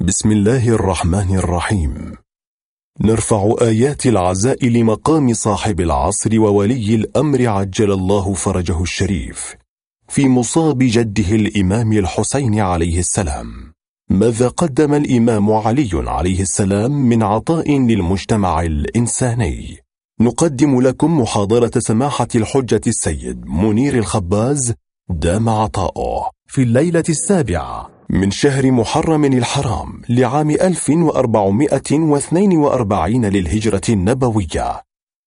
بسم الله الرحمن الرحيم نرفع آيات العزاء لمقام صاحب العصر وولي الأمر عجل الله فرجه الشريف. في مصاب جده الإمام الحسين عليه السلام. ماذا قدم الإمام علي عليه السلام من عطاء للمجتمع الإنساني؟ نقدم لكم محاضرة سماحة الحجة السيد منير الخباز دام عطاؤه في الليلة السابعة. من شهر محرم الحرام لعام 1442 للهجرة النبوية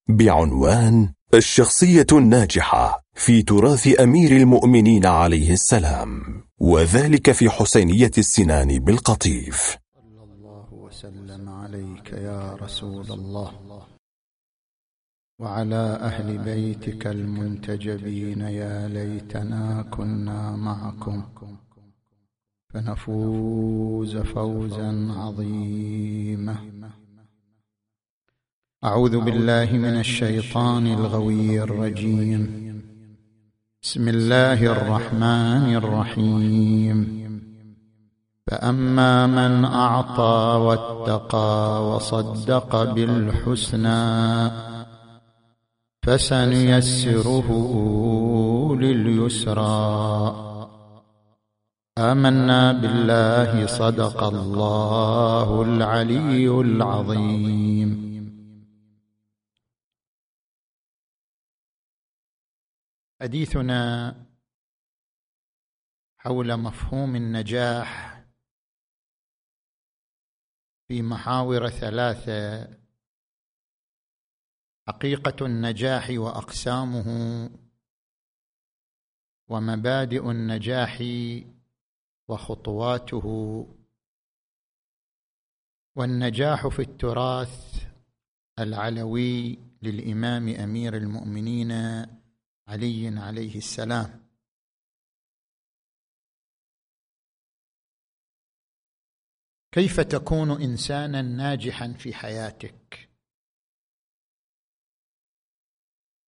بعنوان الشخصية الناجحة في تراث أمير المؤمنين عليه السلام وذلك في حسينية السنان بالقطيف. صلى الله وسلم عليك يا رسول الله. وعلى أهل بيتك المنتجبين يا ليتنا كنا معكم. فنفوز فوزا عظيما. أعوذ بالله من الشيطان الغوي الرجيم. بسم الله الرحمن الرحيم. فأما من أعطى واتقى وصدق بالحسنى فسنيسره لليسرى. آمنا بالله صدق الله العلي العظيم. حديثنا حول مفهوم النجاح في محاور ثلاثة. حقيقة النجاح وأقسامه ومبادئ النجاح وخطواته والنجاح في التراث العلوي للإمام أمير المؤمنين علي عليه السلام. كيف تكون إنسانا ناجحا في حياتك؟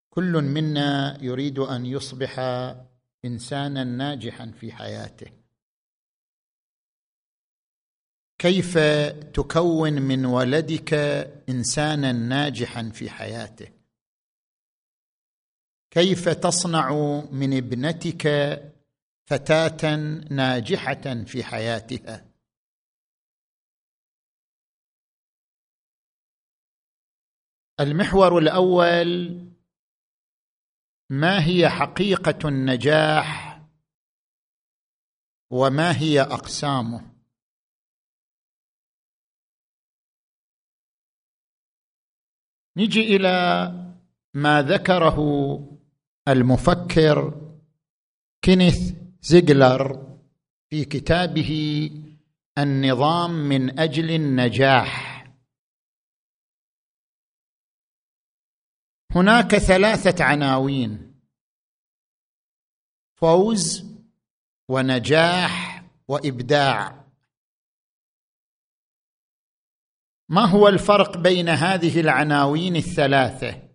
كل منا يريد أن يصبح إنسانا ناجحا في حياته كيف تكون من ولدك إنسانا ناجحا في حياته؟ كيف تصنع من ابنتك فتاة ناجحة في حياتها؟ المحور الأول ما هي حقيقة النجاح وما هي أقسامه؟ نجي إلى ما ذكره المفكر كينيث زيجلر في كتابه النظام من أجل النجاح. هناك ثلاثة عناوين فوز ونجاح وإبداع. ما هو الفرق بين هذه العناوين الثلاثة؟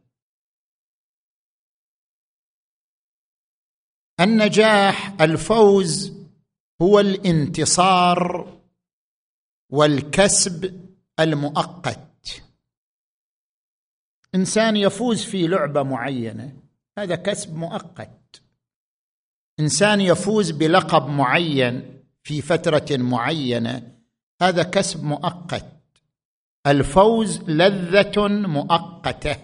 النجاح الفوز هو الانتصار والكسب المؤقت. إنسان يفوز في لعبة معينة هذا كسب مؤقت. إنسان يفوز بلقب معين في فترة معينة هذا كسب مؤقت. الفوز لذة مؤقتة.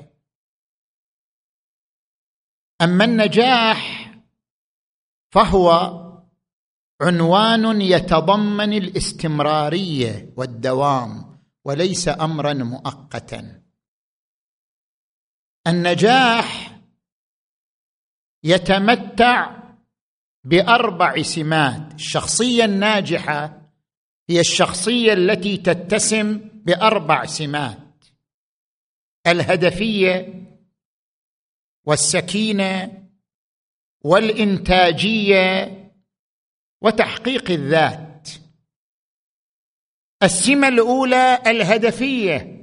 أما النجاح فهو عنوان يتضمن الاستمرارية والدوام وليس امرا مؤقتا. النجاح يتمتع بأربع سمات. الشخصية الناجحة هي الشخصية التي تتسم بأربع سمات الهدفية والسكينة والإنتاجية وتحقيق الذات. السمة الأولى الهدفية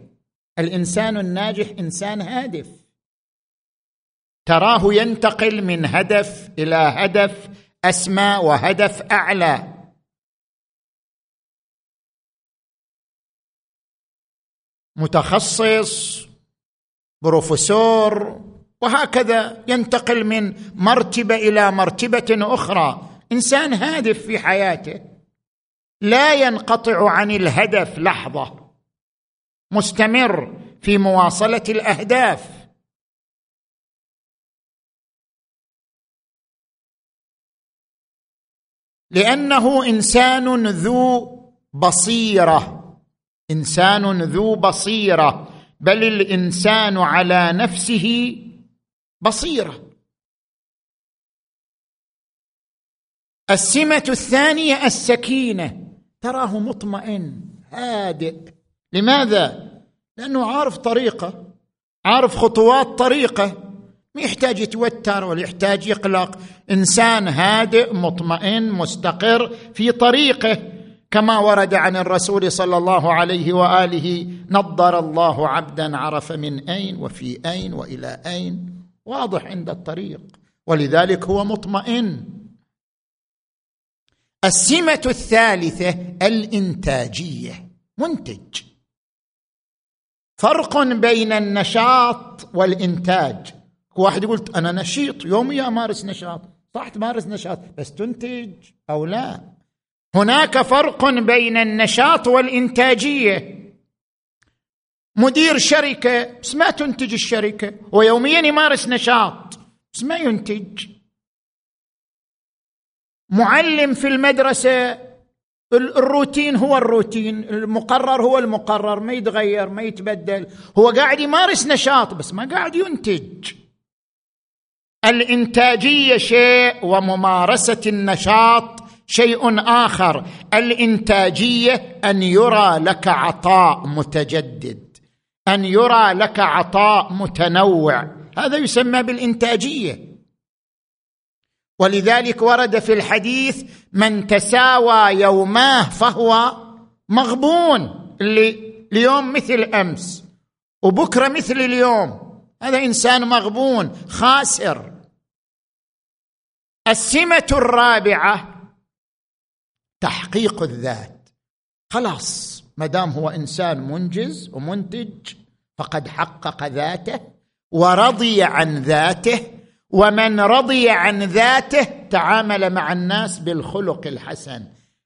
الإنسان الناجح إنسان هادف. تراه ينتقل من هدف إلى هدف أسمى وهدف أعلى. متخصص بروفيسور وهكذا ينتقل من مرتبة إلى مرتبة أخرى. إنسان هادف في حياته لا ينقطع عن الهدف لحظة. مستمر في مواصلة الأهداف. لأنه إنسان ذو بصيرة. إنسان ذو بصيرة بل الإنسان على نفسه بصيرة. السمة الثانية السكينة تراه مطمئن هادئ. لماذا؟ لأنه عارف طريقة عارف خطوات طريقة. ما يحتاج يتوتر ولا يحتاج يقلق. إنسان هادئ مطمئن مستقر في طريقه. كما ورد عن الرسول صلى الله عليه وآله نضر الله عبدا عرف من أين وفي أين وإلى أين. واضح عند الطريق. ولذلك هو مطمئن. السمة الثالثة الإنتاجية. منتج. فرق بين النشاط والإنتاج. واحد يقول أنا نشيط يوميا أمارس نشاط. صح تمارس نشاط. بس تنتج أو لا؟ هناك فرق بين النشاط والإنتاجية. مدير شركة بس ما تنتج الشركة. ويوميا يمارس نشاط بس ما ينتج. معلم في المدرسة الروتين هو الروتين المقرر هو المقرر ما يتغير ما يتبدل. هو قاعد يمارس نشاط بس ما قاعد ينتج. الإنتاجية شيء وممارسة النشاط شيء آخر الإنتاجية أن يرى لك عطاء متجدد أن يرى لك عطاء متنوع. هذا يسمى بالإنتاجية. ولذلك ورد في الحديث من تساوى يوماه فهو مغبون اللي اليوم مثل أمس وبكرة مثل اليوم هذا إنسان مغبون خاسر. السمة الرابعة تحقيق الذات. خلاص ما دام هو إنسان منجز ومنتج فقد حقق ذاته ورضي عن ذاته ومن رضي عن ذاته تعامل مع الناس بالخلق الحسن.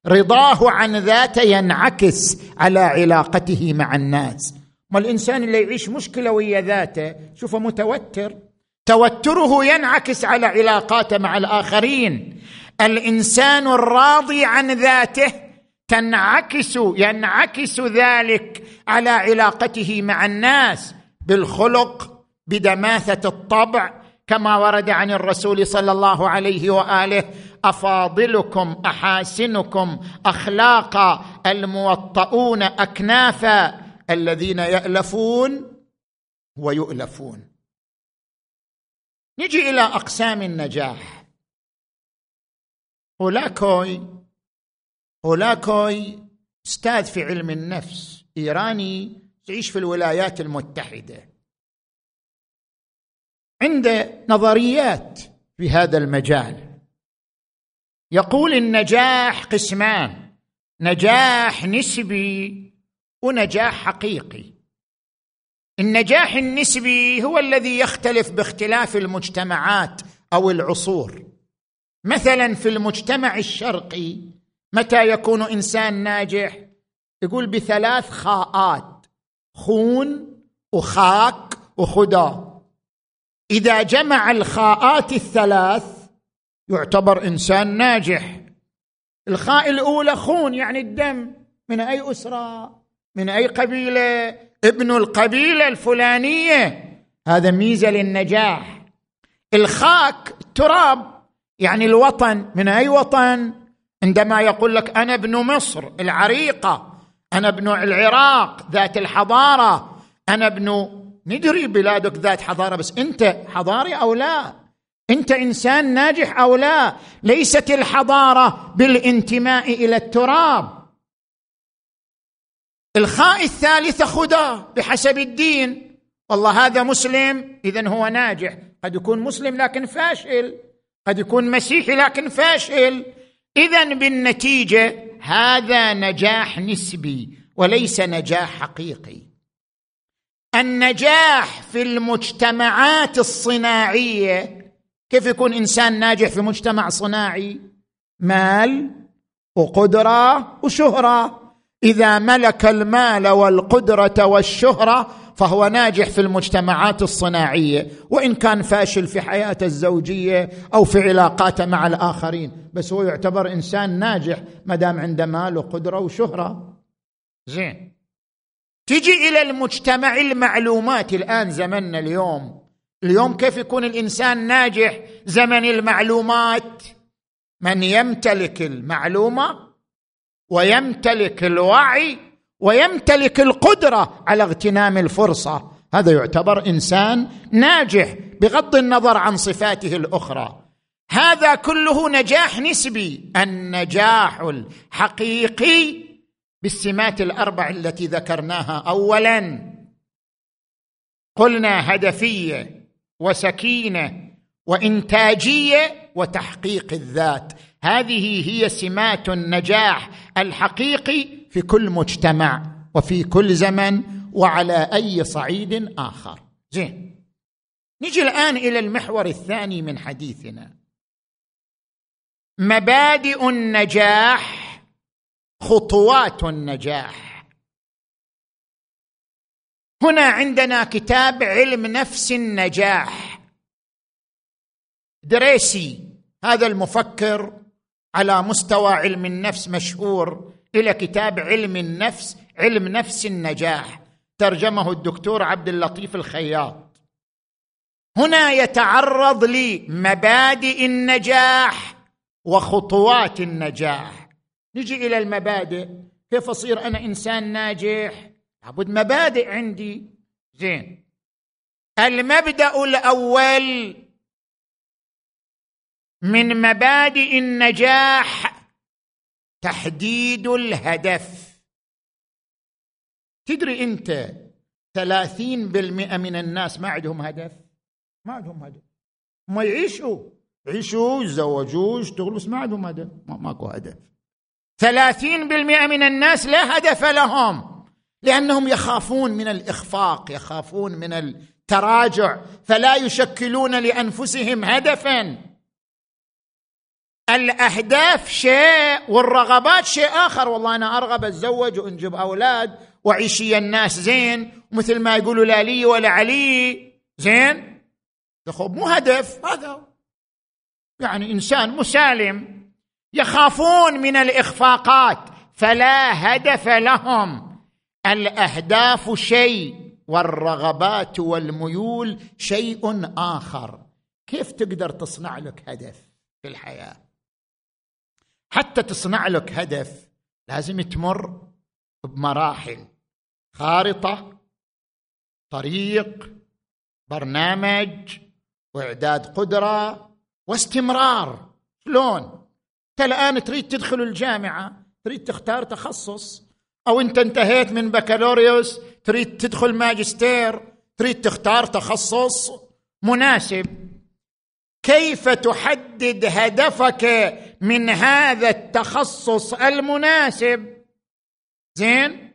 رضاه عن ذاته ينعكس على علاقته مع الناس. ما الإنسان اللي يعيش مشكلة ويا ذاته شوفه متوتر. توتره ينعكس على علاقاته مع الآخرين. الإنسان الراضي عن ذاته تنعكس ينعكس ذلك على علاقته مع الناس بالخلق بدماثة الطبع. كما ورد عن الرسول صلى الله عليه وآله أفاضلكم أحاسنكم أخلاقا الموطؤون أكنافا الذين يألفون ويؤلفون. نجي إلى أقسام النجاح. هولاكوي هولاكوي أستاذ في علم النفس إيراني يعيش في الولايات المتحدة. عنده نظريات في هذا المجال. يقول النجاح قسمان نجاح نسبي ونجاح حقيقي. النجاح النسبي هو الذي يختلف باختلاف المجتمعات أو العصور. مثلا في المجتمع الشرقي متى يكون إنسان ناجح؟ يقول بثلاث خاءات خون وخاك وخدى إذا جمع الخاءات الثلاث يعتبر إنسان ناجح. الخاء الأولى خون يعني الدم من أي أسرة؟ من أي قبيلة؟ ابن القبيلة الفلانية. هذا ميزة للنجاح. الخاك تراب. يعني الوطن من أي وطن؟ عندما يقول لك أنا ابن مصر العريقة أنا ابن العراق ذات الحضارة أنا ابن ندري بلادك ذات حضارة بس أنت حضاري أو لا؟ أنت إنسان ناجح أو لا؟ ليست الحضارة بالانتماء إلى التراب. الخاء الثالثه خدا بحسب الدين. والله هذا مسلم اذا هو ناجح. قد يكون مسلم لكن فاشل. قد يكون مسيحي لكن فاشل. اذا بالنتيجة هذا نجاح نسبي وليس نجاح حقيقي. النجاح في المجتمعات الصناعية كيف يكون إنسان ناجح في مجتمع صناعي؟ مال وقدرة وشهرة. إذا ملك المال والقدرة والشهرة فهو ناجح في المجتمعات الصناعية وإن كان فاشل في حياته الزوجية أو في علاقاته مع الآخرين بس هو يعتبر إنسان ناجح ما دام عنده مال وقدرة وشهرة. زين. تجي إلى المجتمع المعلومات الآن زمننا اليوم. اليوم كيف يكون الإنسان ناجح؟ زمن المعلومات. من يمتلك المعلومة ويمتلك الوعي ويمتلك القدرة على اغتنام الفرصة. هذا يعتبر إنسان ناجح بغض النظر عن صفاته الأخرى. هذا كله نجاح نسبي. النجاح الحقيقي بالسمات الأربع التي ذكرناها اولا. قلنا هدفية وسكينة وإنتاجية وتحقيق الذات. هذه هي سمات النجاح الحقيقي في كل مجتمع وفي كل زمن وعلى أي صعيد آخر. زين. نجي الآن إلى المحور الثاني من حديثنا. مبادئ النجاح خطوات النجاح. هنا عندنا كتاب علم نفس النجاح. دريسي هذا المفكر على مستوى علم النفس مشهور إلى كتاب علم النفس علم نفس النجاح. ترجمه الدكتور عبد اللطيف الخياط. هنا يتعرض لمبادئ النجاح وخطوات النجاح. نجي إلى المبادئ. كيف أصير أنا إنسان ناجح؟ لابد مبادئ عندي. زين. المبدأ الأول من مبادئ النجاح تحديد الهدف. تدري أنت ثلاثين بالمئة من الناس ما عندهم هدف؟ ما عندهم هدف. ما يعيشوا. يعيشوا يتزوجوا يشتغلوا بس ما عندهم هدف. ما ماكو هدف. ثلاثين بالمئة من الناس لا هدف لهم لأنهم يخافون من الإخفاق يخافون من التراجع فلا يشكلون لأنفسهم هدفا. الأهداف شيء والرغبات شيء آخر. والله أنا أرغب أتزوج وأنجب أولاد وعيشي الناس زين. مثل ما يقولوا لا لي ولا علي. زين؟ خب مو هدف. هذا يعني إنسان مسالم. يخافون من الإخفاقات. فلا هدف لهم. الأهداف شيء والرغبات والميول شيء آخر. كيف تقدر تصنع لك هدف في الحياة؟ حتى تصنع لك هدف لازم تمر بمراحل. خارطة طريق برنامج واعداد قدرة واستمرار. شلون؟ انت الآن تريد تدخل الجامعة تريد تختار تخصص أو انت انتهيت من بكالوريوس تريد تدخل ماجستير تريد تختار تخصص مناسب. كيف تحدد هدفك من هذا التخصص المناسب؟ زين؟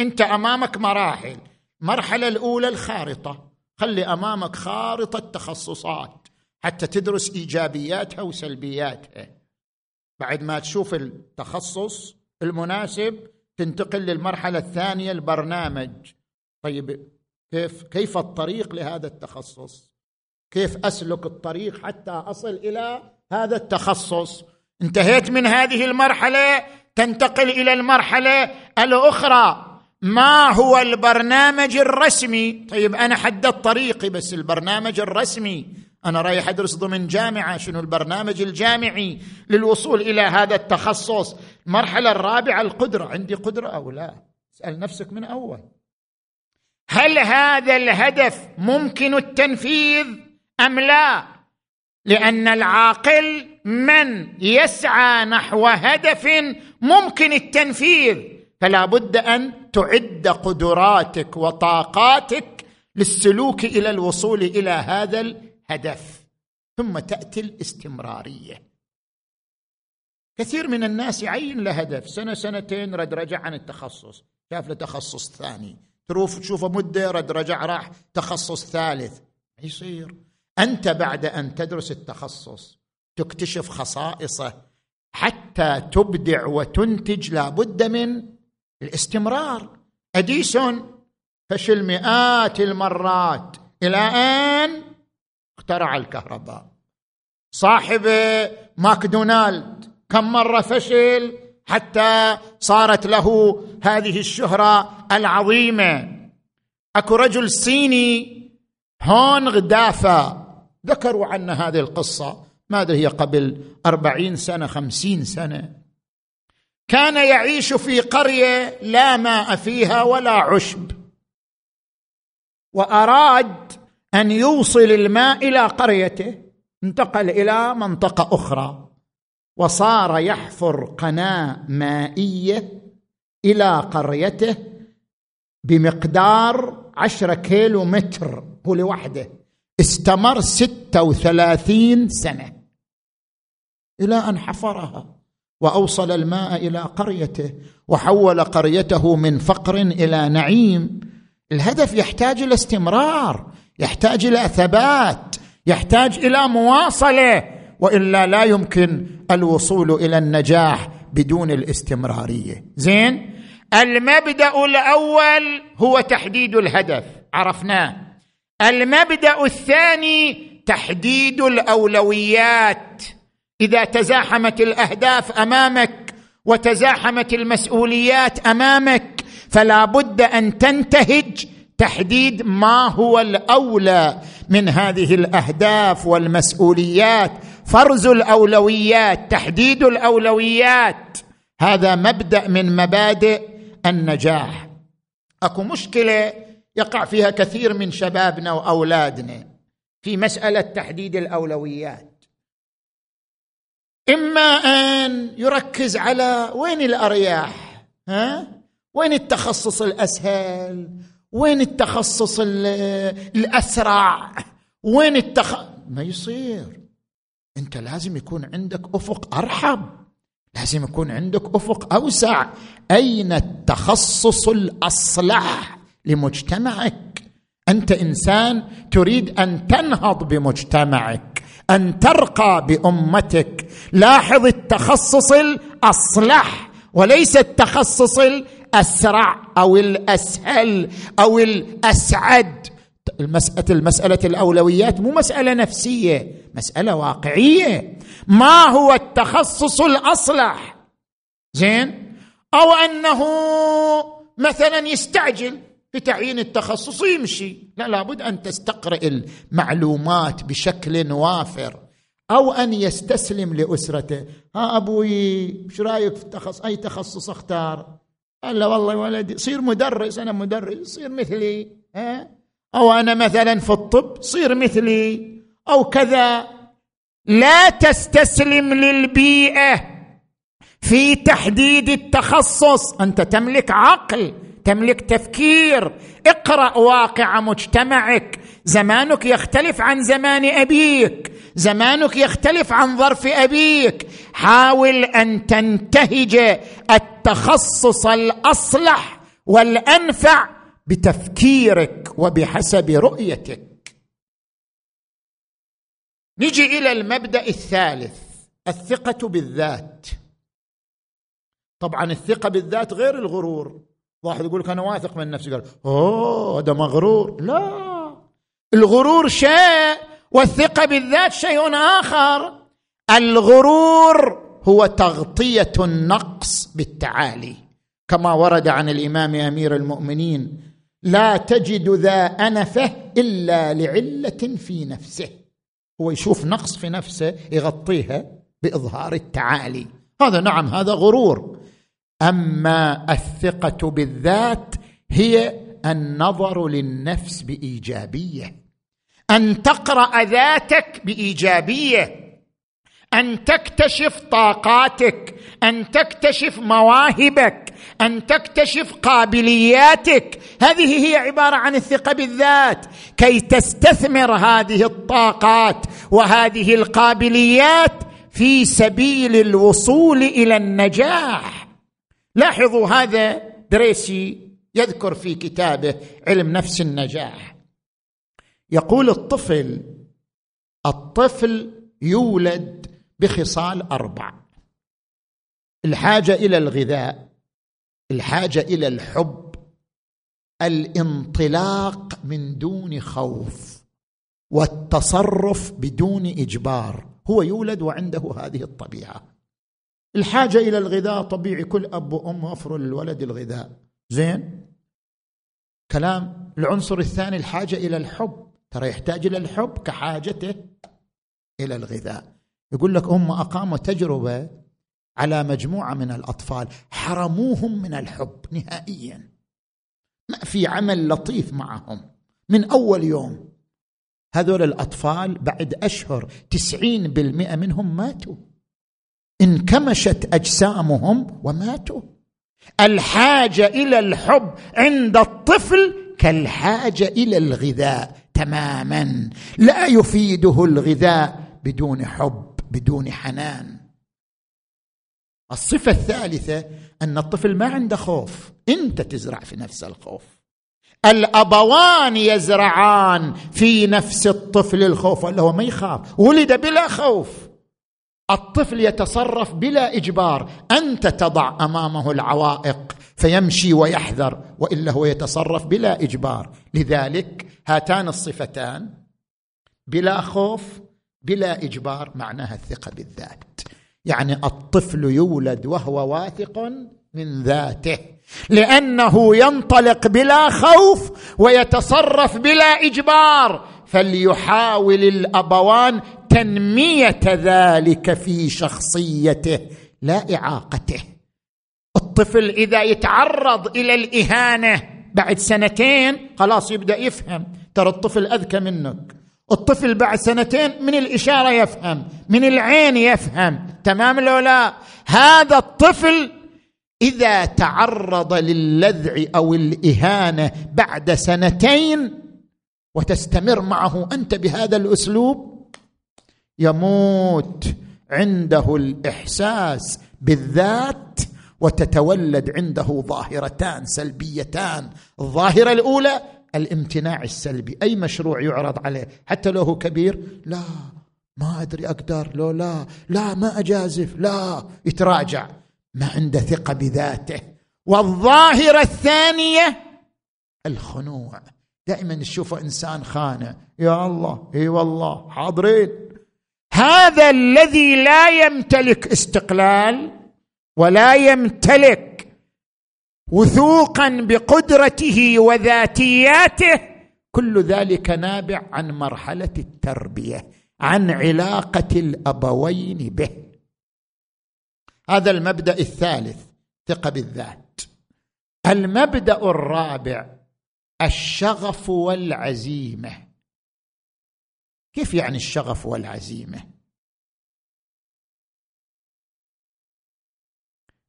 انت امامك مراحل. المرحلة الأولى الخارطة. خلي أمامك خارطة تخصصات حتى تدرس إيجابياتها وسلبياتها. بعد ما تشوف التخصص المناسب تنتقل للمرحلة الثانية البرنامج. طيب كيف كيف الطريق لهذا التخصص؟ كيف أسلك الطريق حتى أصل إلى هذا التخصص؟ انتهيت من هذه المرحلة تنتقل إلى المرحلة الأخرى. ما هو البرنامج الرسمي؟ طيب أنا حددت طريقي بس البرنامج الرسمي. أنا رايح أدرس ضمن جامعة. شنو البرنامج الجامعي للوصول إلى هذا التخصص؟ المرحلة الرابعة القدرة. عندي قدرة أو لا؟ اسأل نفسك من أول. هل هذا الهدف ممكن التنفيذ؟ أم لا؟ لأن العاقل من يسعى نحو هدف ممكن التنفيذ فلا بد أن تعد قدراتك وطاقاتك للسلوك إلى الوصول إلى هذا الهدف ثم تأتي الاستمرارية. كثير من الناس يعين له هدف سنة سنتين رد رجع عن التخصص شاف له تخصص ثاني تروف تشوفه مدة رد رجع راح تخصص ثالث يصير. أنت بعد أن تدرس التخصص تكتشف خصائصه حتى تبدع وتنتج لابد من الاستمرار. أديسون فشل مئات المرات إلى أن اخترع الكهرباء. صاحب ماكدونالد كم مرة فشل حتى صارت له هذه الشهرة العظيمة؟ أكو رجل صيني هونغ دافا. ذكروا عنا هذه القصة. ماذا هي؟ قبل أربعين سنة خمسين سنة. كان يعيش في قرية لا ماء فيها ولا عشب وأراد أن يوصل الماء إلى قريته. انتقل إلى منطقة أخرى وصار يحفر قناة مائية إلى قريته بمقدار عشرة كيلو متر هو لوحده استمر ستة وثلاثين سنة إلى أن حفرها وأوصل الماء إلى قريته وحول قريته من فقر إلى نعيم. الهدف يحتاج إلى استمرار يحتاج إلى ثبات يحتاج إلى مواصلة وإلا لا يمكن الوصول إلى النجاح بدون الاستمرارية. زين؟ المبدأ الأول هو تحديد الهدف عرفناه. المبدأ الثاني تحديد الأولويات. إذا تزاحمت الأهداف أمامك وتزاحمت المسؤوليات أمامك فلا بد أن تنتهج تحديد ما هو الأولى من هذه الأهداف والمسؤوليات. فرز الأولويات تحديد الأولويات. هذا مبدأ من مبادئ النجاح. أكو مشكلة يقع فيها كثير من شبابنا وأولادنا في مسألة تحديد الأولويات. إما أن يركز على وين الأرياح ها؟ وين التخصص الأسهل؟ وين التخصص الأسرع؟ وين التخ؟ ما يصير. أنت لازم يكون عندك أفق أرحب لازم يكون عندك أفق أوسع. أين التخصص الأصلح؟ لمجتمعك. أنت إنسان تريد أن تنهض بمجتمعك أن ترقى بأمتك. لاحظ التخصص الأصلح وليس التخصص الأسرع أو الأسهل أو الأسعد. المسألة المسألة الأولويات مو مسألة نفسية مسألة واقعية. ما هو التخصص الأصلح؟ زين؟ أو أنه مثلا يستعجل. في تعيين التخصص يمشي. لا لابد أن تستقرئ المعلومات بشكل وافر أو أن يستسلم لأسرته. ها أبوي إيش رأيك في التخصص أي تخصص أختار؟ قال له والله ولدي صير مدرس أنا مدرس صير مثلي. ها؟ أو أنا مثلا في الطب صير مثلي. أو كذا. لا تستسلم للبيئة في تحديد التخصص. أنت تملك عقل. تملك تفكير. اقرأ واقع مجتمعك. زمانك يختلف عن زمان أبيك. زمانك يختلف عن ظرف أبيك. حاول أن تنتهج التخصص الأصلح والأنفع بتفكيرك وبحسب رؤيتك. نجي إلى المبدأ الثالث الثقة بالذات. طبعا الثقة بالذات غير الغرور. واحد يقول لك أنا واثق من نفسي. قال أوه هذا مغرور. لا. الغرور شيء والثقة بالذات شيء آخر. الغرور هو تغطية النقص بالتعالي. كما ورد عن الإمام أمير المؤمنين لا تجد ذا أنفه إلا لعلة في نفسه. هو يشوف نقص في نفسه يغطيها بإظهار التعالي. هذا نعم هذا غرور. أما الثقة بالذات هي النظر للنفس بإيجابية. أن تقرأ ذاتك بإيجابية. أن تكتشف طاقاتك. أن تكتشف مواهبك. أن تكتشف قابلياتك. هذه هي عبارة عن الثقة بالذات. كي تستثمر هذه الطاقات وهذه القابليات في سبيل الوصول إلى النجاح. لاحظوا هذا دريسي يذكر في كتابه علم نفس النجاح. يقول الطفل الطفل يولد بخصال أربع. الحاجة إلى الغذاء الحاجة إلى الحب الانطلاق من دون خوف والتصرف بدون إجبار. هو يولد وعنده هذه الطبيعة. الحاجة إلى الغذاء طبيعي. كل أب وأم وفروا للولد الغذاء. زين؟ كلام العنصر الثاني الحاجة إلى الحب. ترى يحتاج إلى الحب كحاجته إلى الغذاء. يقول لك هم أقاموا تجربة على مجموعة من الأطفال حرموهم من الحب نهائيا. ما في عمل لطيف معهم. من أول يوم هذول الأطفال بعد أشهر تسعين بالمئة منهم ماتوا. انكمشت أجسامهم وماتوا. الحاجة إلى الحب عند الطفل كالحاجة إلى الغذاء تماما. لا يفيده الغذاء بدون حب بدون حنان. الصفة الثالثة أن الطفل ما عنده خوف. أنت تزرع في نفس الخوف. الأبوان يزرعان في نفس الطفل الخوف ولا هو ما يخاف. ولد بلا خوف. الطفل يتصرف بلا إجبار. أنت تضع أمامه العوائق فيمشي ويحذر وإلا هو يتصرف بلا إجبار. لذلك هاتان الصفتان بلا خوف بلا إجبار معناها الثقة بالذات. يعني الطفل يولد وهو واثق من ذاته لأنه ينطلق بلا خوف ويتصرف بلا إجبار. فليحاول الأبوان تنمية ذلك في شخصيته لا إعاقته. الطفل إذا يتعرض إلى الإهانة بعد سنتين خلاص يبدأ يفهم. ترى الطفل أذكى منك. الطفل بعد سنتين من الإشارة يفهم من العين يفهم. تمام لو لا؟ هذا الطفل إذا تعرض للذع أو الإهانة بعد سنتين وتستمر معه أنت بهذا الأسلوب يموت عنده الإحساس بالذات وتتولد عنده ظاهرتان سلبيتان. الظاهرة الأولى الامتناع السلبي أي مشروع يعرض عليه. حتى لو هو كبير لا ما أدري أقدر لو لا لا ما أجازف لا يتراجع. ما عنده ثقة بذاته. والظاهرة الثانية الخنوع. دائما نشوف إنسان خانع يا الله إي والله حاضرين. هذا الذي لا يمتلك استقلال ولا يمتلك وثوقا بقدرته وذاتياته كل ذلك نابع عن مرحلة التربية عن علاقة الأبوين به. هذا المبدأ الثالث ثقة بالذات. المبدأ الرابع الشغف والعزيمة. كيف يعني الشغف والعزيمة؟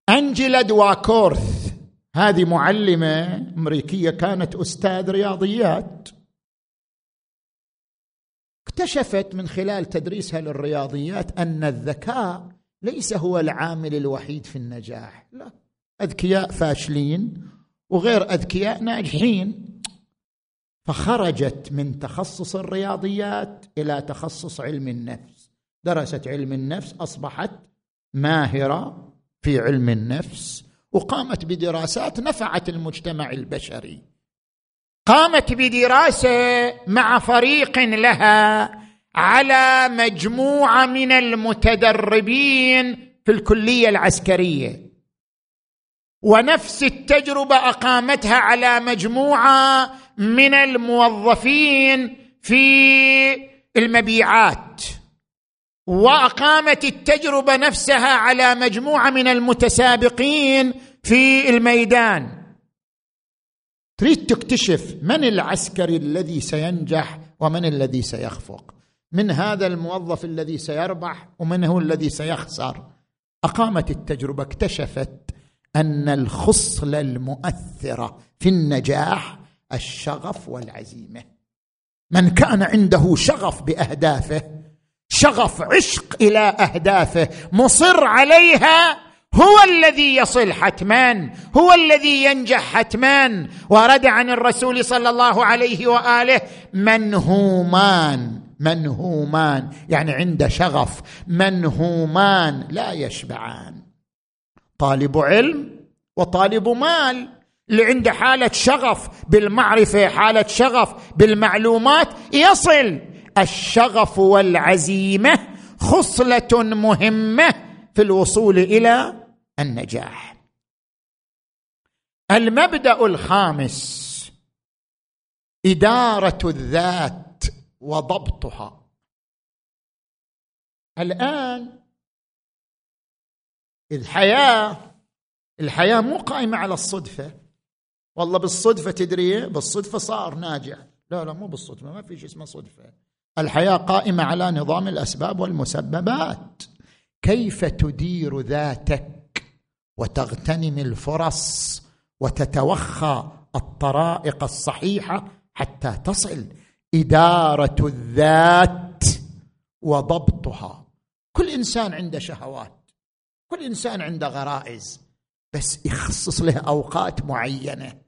انجيلا دواكورث. هذه معلمة أمريكية كانت أستاذ رياضيات. اكتشفت من خلال تدريسها للرياضيات أن الذكاء ليس هو العامل الوحيد في النجاح. لا أذكياء فاشلين وغير أذكياء ناجحين. فخرجت من تخصص الرياضيات إلى تخصص علم النفس. درست علم النفس أصبحت ماهرة في علم النفس وقامت بدراسات نفعت المجتمع البشري. قامت بدراسة مع فريق لها على مجموعة من المتدربين في الكلية العسكرية. ونفس التجربة أقامتها على مجموعة من الموظفين في المبيعات. وأقامت التجربة نفسها على مجموعة من المتسابقين في الميدان. تريد تكتشف من العسكري الذي سينجح ومن الذي سيخفق؟ من هذا الموظف الذي سيربح ومن هو الذي سيخسر؟ أقامت التجربة اكتشفت أن الخصلة المؤثرة في النجاح الشغف والعزيمة. من كان عنده شغف بأهدافه شغف عشق إلى أهدافه مصر عليها هو الذي يصل حتما هو الذي ينجح حتما ورد عن الرسول صلى الله عليه وآله منهومان منهومان يعني عند شغف منهومان لا يشبعان. طالب علم وطالب مال. اللي عنده حالة شغف بالمعرفة حالة شغف بالمعلومات يصل. الشغف والعزيمة خصلة مهمة في الوصول إلى النجاح. المبدأ الخامس إدارة الذات وضبطها. الآن الحياة الحياة مو قائمة على الصدفة. والله بالصدفة تدري بالصدفة صار ناجح. لا لا مو بالصدفة ما في شيء اسمه صدفة. الحياة قائمة على نظام الأسباب والمسببات. كيف تدير ذاتك وتغتنم الفرص وتتوخى الطرائق الصحيحة حتى تصل إدارة الذات وضبطها؟ كل إنسان عنده شهوات كل إنسان عنده غرائز بس يخصص له أوقات معينة.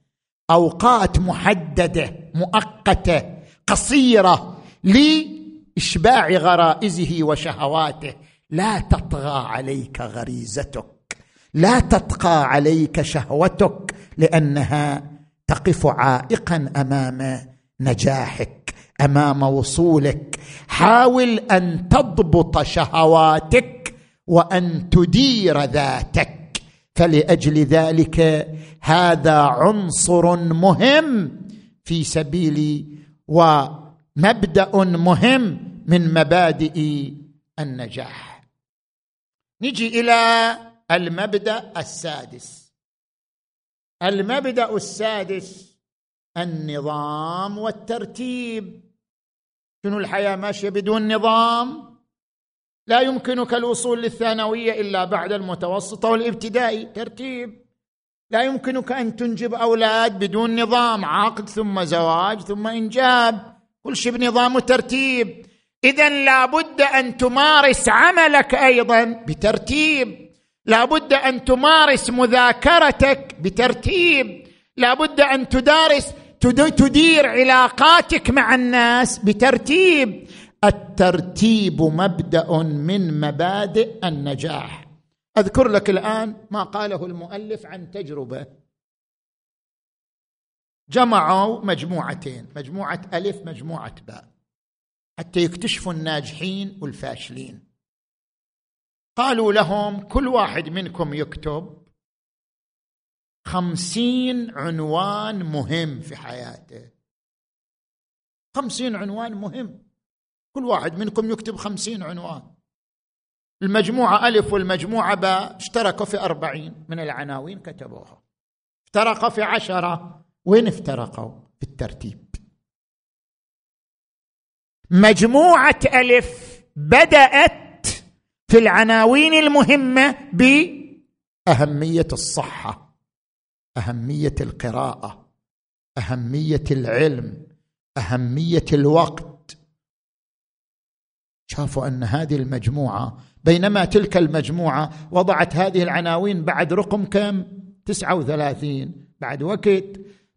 أوقات محددة مؤقتة قصيرة لإشباع غرائزه وشهواته. لا تطغى عليك غريزتك. لا تطغى عليك شهوتك لأنها تقف عائقا أمام نجاحك أمام وصولك. حاول أن تضبط شهواتك وأن تدير ذاتك. فلأجل ذلك هذا عنصر مهم في سبيل ومبدأ مهم من مبادئ النجاح. نجي إلى المبدأ السادس. المبدأ السادس النظام والترتيب. شنو الحياة ماشية بدون نظام؟ لا يمكنك الوصول للثانوية إلا بعد المتوسطه والابتدائي. ترتيب. لا يمكنك أن تنجب أولاد بدون نظام. عقد ثم زواج ثم إنجاب. كل شيء بنظام وترتيب. اذا لابد أن تمارس عملك أيضا بترتيب. لابد أن تمارس مذاكرتك بترتيب. لابد أن تدارس تدير علاقاتك مع الناس بترتيب. الترتيب مبدأ من مبادئ النجاح. أذكر لك الآن ما قاله المؤلف عن تجربة. جمعوا مجموعتين مجموعة ألف مجموعة باء حتى يكتشفوا الناجحين والفاشلين. قالوا لهم كل واحد منكم يكتب خمسين عنوان مهم في حياته. خمسين عنوان مهم. كل واحد منكم يكتب خمسين عنوان. المجموعة ألف والمجموعة باء اشتركوا في أربعين من العناوين كتبوها. افترقوا في عشرة. وين افترقوا؟ في الترتيب. مجموعة ألف بدأت في العناوين المهمة بأهمية الصحة أهمية القراءة أهمية العلم أهمية الوقت شافوا أن هذه المجموعة بينما تلك المجموعة وضعت هذه العناوين بعد رقم كم؟ تسعة وثلاثين بعد وقت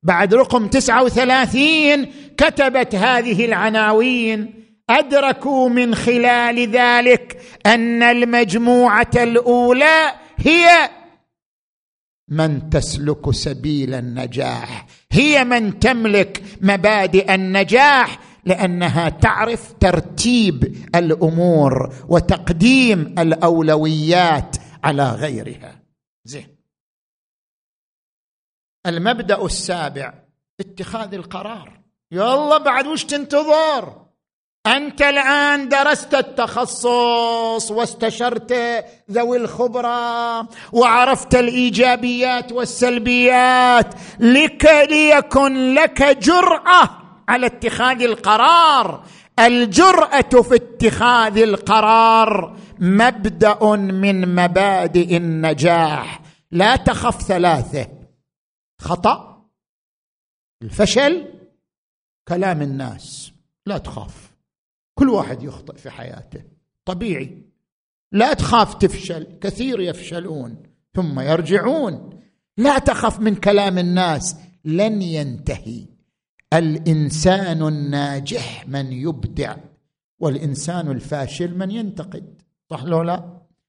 بعد رقم تسعة وثلاثين كتبت هذه العناوين أدركوا من خلال ذلك أن المجموعة الأولى هي من تسلك سبيل النجاح هي من تملك مبادئ النجاح لأنها تعرف ترتيب الأمور وتقديم الأولويات على غيرها. زين. المبدأ السابع اتخاذ القرار. يلا بعد وش تنتظر؟ أنت الآن درست التخصص واستشرت ذوي الخبرة وعرفت الإيجابيات والسلبيات لك ليكن لك جرأة على اتخاذ القرار. الجرأة في اتخاذ القرار مبدأ من مبادئ النجاح. لا تخف ثلاثة. خطأ الفشل كلام الناس. لا تخاف. كل واحد يخطئ في حياته. طبيعي. لا تخاف تفشل. كثير يفشلون. ثم يرجعون. لا تخف من كلام الناس. لن ينتهي. الإنسان الناجح من يبدع والإنسان الفاشل من ينتقد صح لو لا؟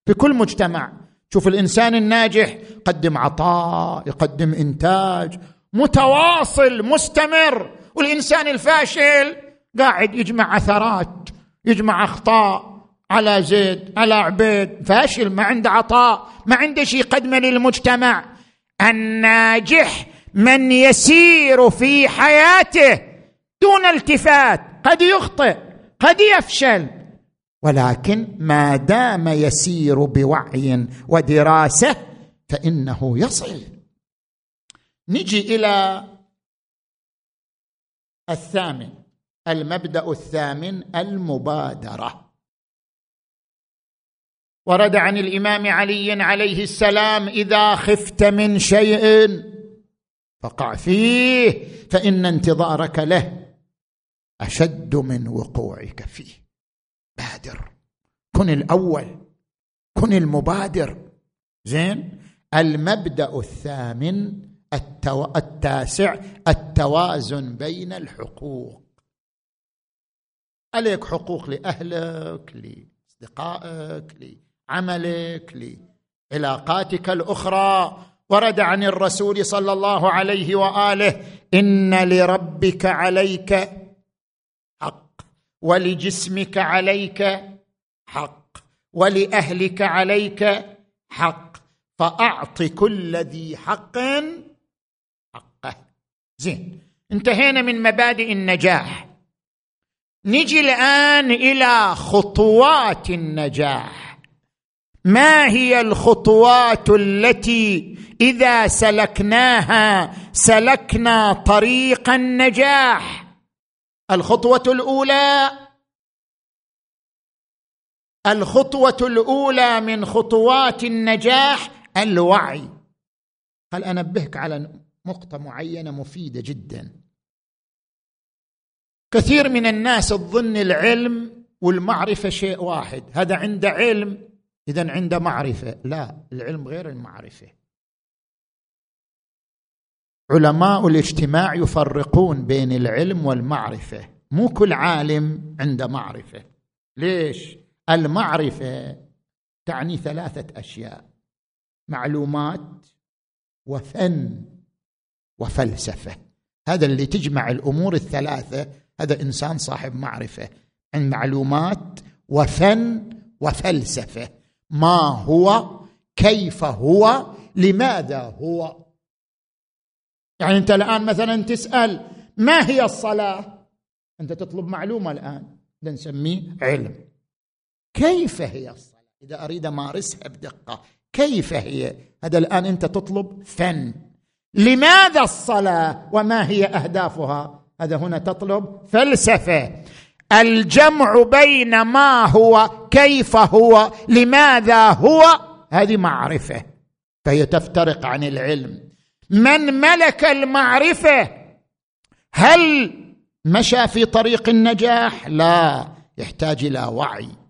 في كل مجتمع شوف الإنسان الناجح يقدم عطاء يقدم إنتاج متواصل مستمر والإنسان الفاشل قاعد يجمع عثرات يجمع أخطاء على زيد على عبيد فاشل ما عنده عطاء ما عنده شيء يقدمه للمجتمع. الناجح من يسير في حياته دون التفات قد يخطئ قد يفشل. ولكن ما دام يسير بوعي ودراسة فإنه يصل. نجي إلى الثامن المبدأ الثامن المبادرة. ورد عن الإمام علي عليه السلام إذا خفت من شيء فقع فيه فإن انتظارك له أشد من وقوعك فيه. بادر. كن الأول. كن المبادر. زين؟ المبدأ الثامن التو... التاسع التوازن بين الحقوق. عليك حقوق لأهلك لأصدقائك لعملك لعلاقاتك الأخرى. ورد عن الرسول صلى الله عليه وآله إن لربك عليك حق ولجسمك عليك حق ولأهلك عليك حق فأعط كل ذي حق حقه. زين انتهينا من مبادئ النجاح. نجي الآن إلى خطوات النجاح. ما هي الخطوات التي إذا سلكناها سلكنا طريق النجاح؟ الخطوة الأولى الخطوة الأولى من خطوات النجاح الوعي. قال أنبهك على نقطة معينة مفيدة جدا؟ كثير من الناس تظن العلم والمعرفة شيء واحد. هذا عنده علم اذا عنده معرفة لا العلم غير المعرفة. علماء الاجتماع يفرقون بين العلم والمعرفة. مو كل عالم عنده معرفة. ليش؟ المعرفة تعني ثلاثة أشياء معلومات وفن وفلسفة. هذا اللي تجمع الأمور الثلاثة. هذا إنسان صاحب معرفة. عن معلومات وفن وفلسفة. ما هو؟ كيف هو؟ لماذا هو؟ يعني انت الآن مثلا تسأل ما هي الصلاة؟ أنت تطلب معلومة الآن نسميه علم. كيف هي الصلاة؟ إذا أريد أمارسها بدقة كيف هي؟ هذا الآن أنت تطلب فن. لماذا الصلاة وما هي أهدافها؟ هذا هنا تطلب فلسفة. الجمع بين ما هو كيف هو لماذا هو؟ هذه معرفة. فهي تفترق عن العلم. من ملك المعرفة؟ هل مشى في طريق النجاح؟ لا يحتاج إلى وعي.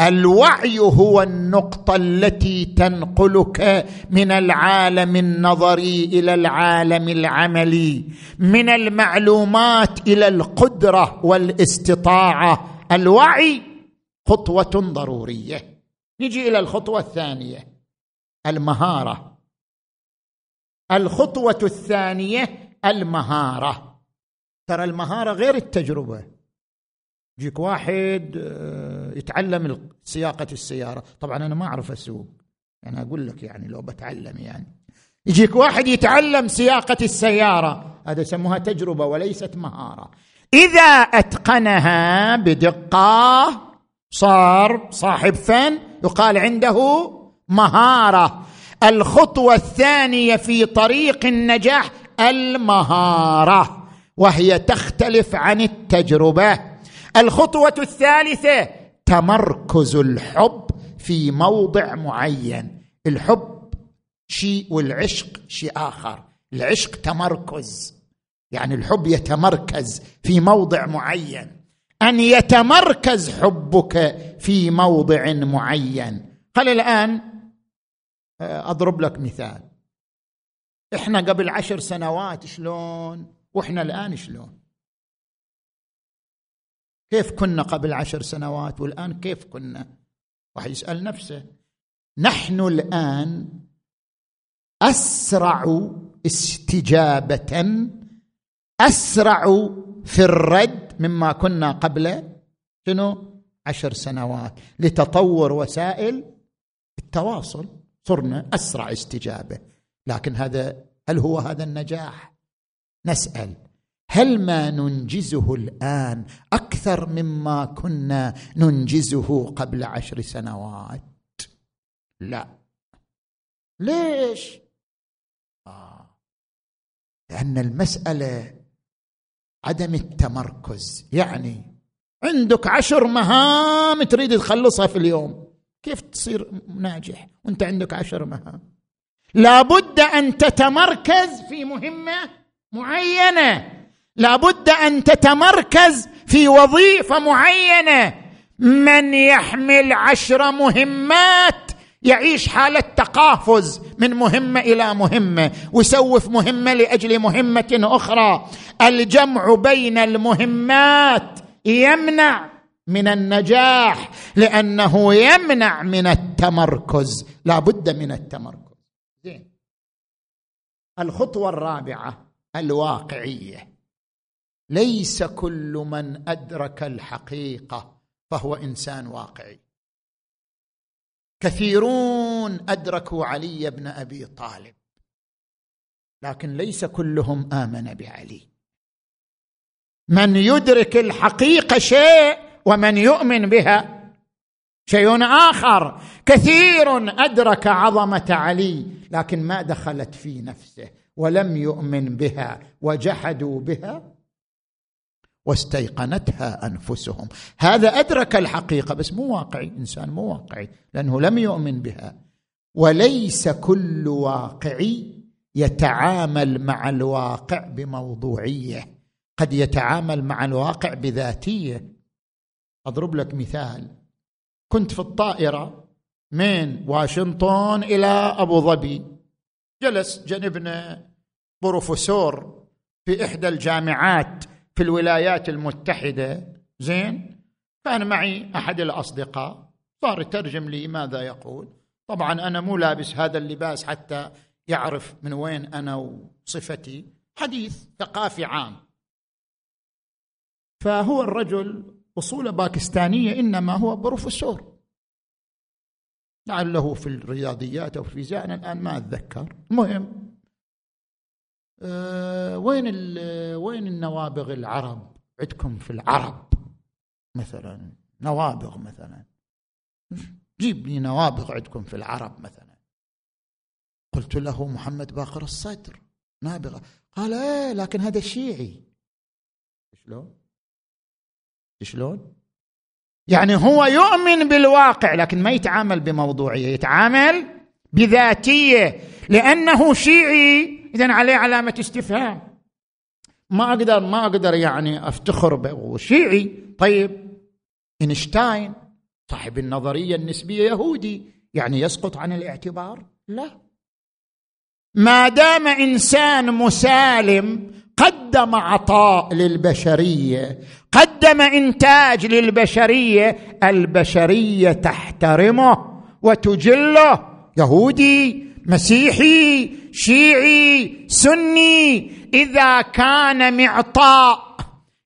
الوعي هو النقطة التي تنقلك من العالم النظري إلى العالم العملي من المعلومات إلى القدرة والاستطاعة. الوعي خطوة ضرورية. نجي إلى الخطوة الثانية المهارة. الخطوة الثانية المهارة. ترى المهارة غير التجربة. يجيك واحد آه، يتعلم سياقة السيارة. طبعا أنا ما أعرف أسوق. يعني أقول لك يعني لو بتعلم يعني. يجيك واحد يتعلم سياقة السيارة. هذا يسموها تجربة وليست مهارة. إذا أتقنها بدقة صار صاحب فن يقال عنده مهارة. الخطوة الثانية في طريق النجاح المهارة وهي تختلف عن التجربة. الخطوة الثالثة تمركز الحب في موضع معين. الحب شيء والعشق شيء آخر. العشق تمركز. يعني الحب يتمركز في موضع معين. أن يتمركز حبك في موضع معين. قال الآن أضرب لك مثال. إحنا قبل عشر سنوات شلون؟ وإحنا الآن شلون؟ كيف كنا قبل عشر سنوات والآن كيف كنا؟ واحد يسأل نفسه نحن الآن أسرع استجابة أسرع في الرد مما كنا قبل شنو؟ عشر سنوات. لتطور وسائل التواصل. صرنا أسرع استجابة. لكن هذا هل هو هذا النجاح؟ نسأل. هل ما ننجزه الآن أكثر مما كنا ننجزه قبل عشر سنوات؟ لا. ليش؟ آه. لأن المسألة عدم التمركز يعني عندك عشر مهام تريد تخلصها في اليوم. كيف تصير ناجح وأنت عندك عشر مهام؟ لابد أن تتمركز في مهمة معينة. لابد أن تتمركز في وظيفة معينة. من يحمل عشر مهمات يعيش حاله تقافز من مهمة إلى مهمة ويسوف مهمة لأجل مهمة أخرى. الجمع بين المهمات يمنع من النجاح لأنه يمنع من التمركز. لا بد من التمركز. زين. الخطوة الرابعة الواقعية. ليس كل من أدرك الحقيقة فهو إنسان واقعي. كثيرون أدركوا علي بن أبي طالب لكن ليس كلهم آمن بعلي. من يدرك الحقيقة شيء ومن يؤمن بها شيء آخر. كثير أدرك عظمة علي لكن ما دخلت في نفسه ولم يؤمن بها وجحدوا بها. واستيقنتها أنفسهم. هذا أدرك الحقيقة بس مو واقعي. إنسان مو واقعي لأنه لم يؤمن بها. وليس كل واقعي يتعامل مع الواقع بموضوعية. قد يتعامل مع الواقع بذاتية. أضرب لك مثال. كنت في الطائرة من واشنطن إلى أبو ظبي. جلس جنبنا بروفيسور في إحدى الجامعات. في الولايات المتحدة. زين؟ كان معي أحد الأصدقاء. صار يترجم لي ماذا يقول. طبعا أنا مو لابس هذا اللباس حتى يعرف من وين أنا وصفتي. حديث ثقافي عام. فهو الرجل أصولة باكستانية إنما هو بروفيسور لعله في الرياضيات أو في الفيزياء أنا الآن ما أتذكر. المهم أه وين وين النوابغ العرب؟ عندكم في العرب مثلا. نوابغ مثلا. جيب لي نوابغ عندكم في العرب مثلا. قلت له محمد باقر الصدر نابغة قال إيه لكن هذا شيعي. شلون؟ شلون؟ يعني هو يؤمن بالواقع لكن ما يتعامل بموضوعية يتعامل بذاتية لأنه شيعي. اذا عليه علامة استفهام. ما أقدر ما أقدر يعني أفتخر به شيعي طيب إينشتاين صاحب النظرية النسبية يهودي يعني يسقط عن الاعتبار؟ لا. ما دام إنسان مسالم قدم عطاء للبشرية قدم إنتاج للبشرية البشرية تحترمه وتجله. يهودي مسيحي شيعي سني إذا كان معطاء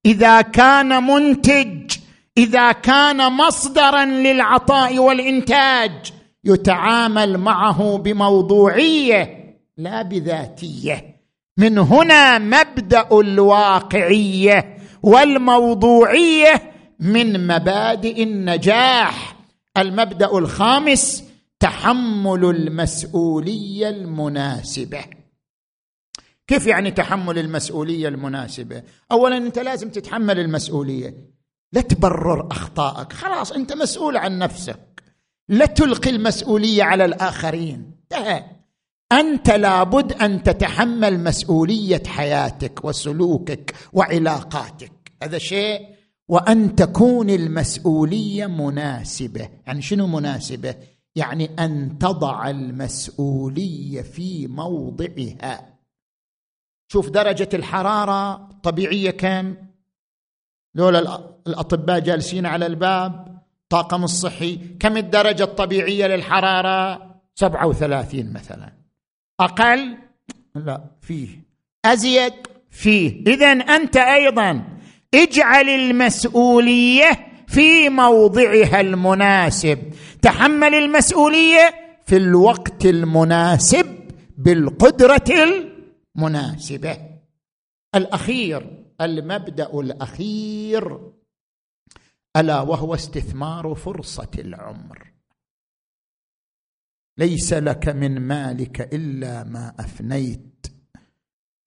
إذا كان منتج إذا كان مصدرا للعطاء والإنتاج يتعامل معه بموضوعية لا بذاتية. من هنا مبدأ الواقعية والموضوعية من مبادئ النجاح. المبدأ الخامس تحمل المسؤولية المناسبة. كيف يعني تحمل المسؤولية المناسبة؟ اولا أنت لازم تتحمل المسؤولية. لا تبرر أخطائك. خلاص أنت مسؤول عن نفسك. لا تلقي المسؤولية على الآخرين. انتهى. أنت لابد أن تتحمل مسؤولية حياتك وسلوكك وعلاقاتك. هذا شيء. وأن تكون المسؤولية مناسبة. يعني شنو مناسبة؟ يعني أن تضع المسؤولية في موضعها. شوف درجة الحرارة الطبيعيه كم؟ لولا الأطباء جالسين على الباب طاقم الصحي كم الدرجة الطبيعية للحرارة؟ 37 مثلا. أقل؟ لا فيه. أزيد؟ فيه. اذا أنت أيضا اجعل المسؤولية في موضعها المناسب. تحمل المسؤولية في الوقت المناسب بالقدرة المناسبة. الأخير المبدأ الأخير ألا وهو استثمار فرصة العمر. ليس لك من مالك إلا ما أفنيت.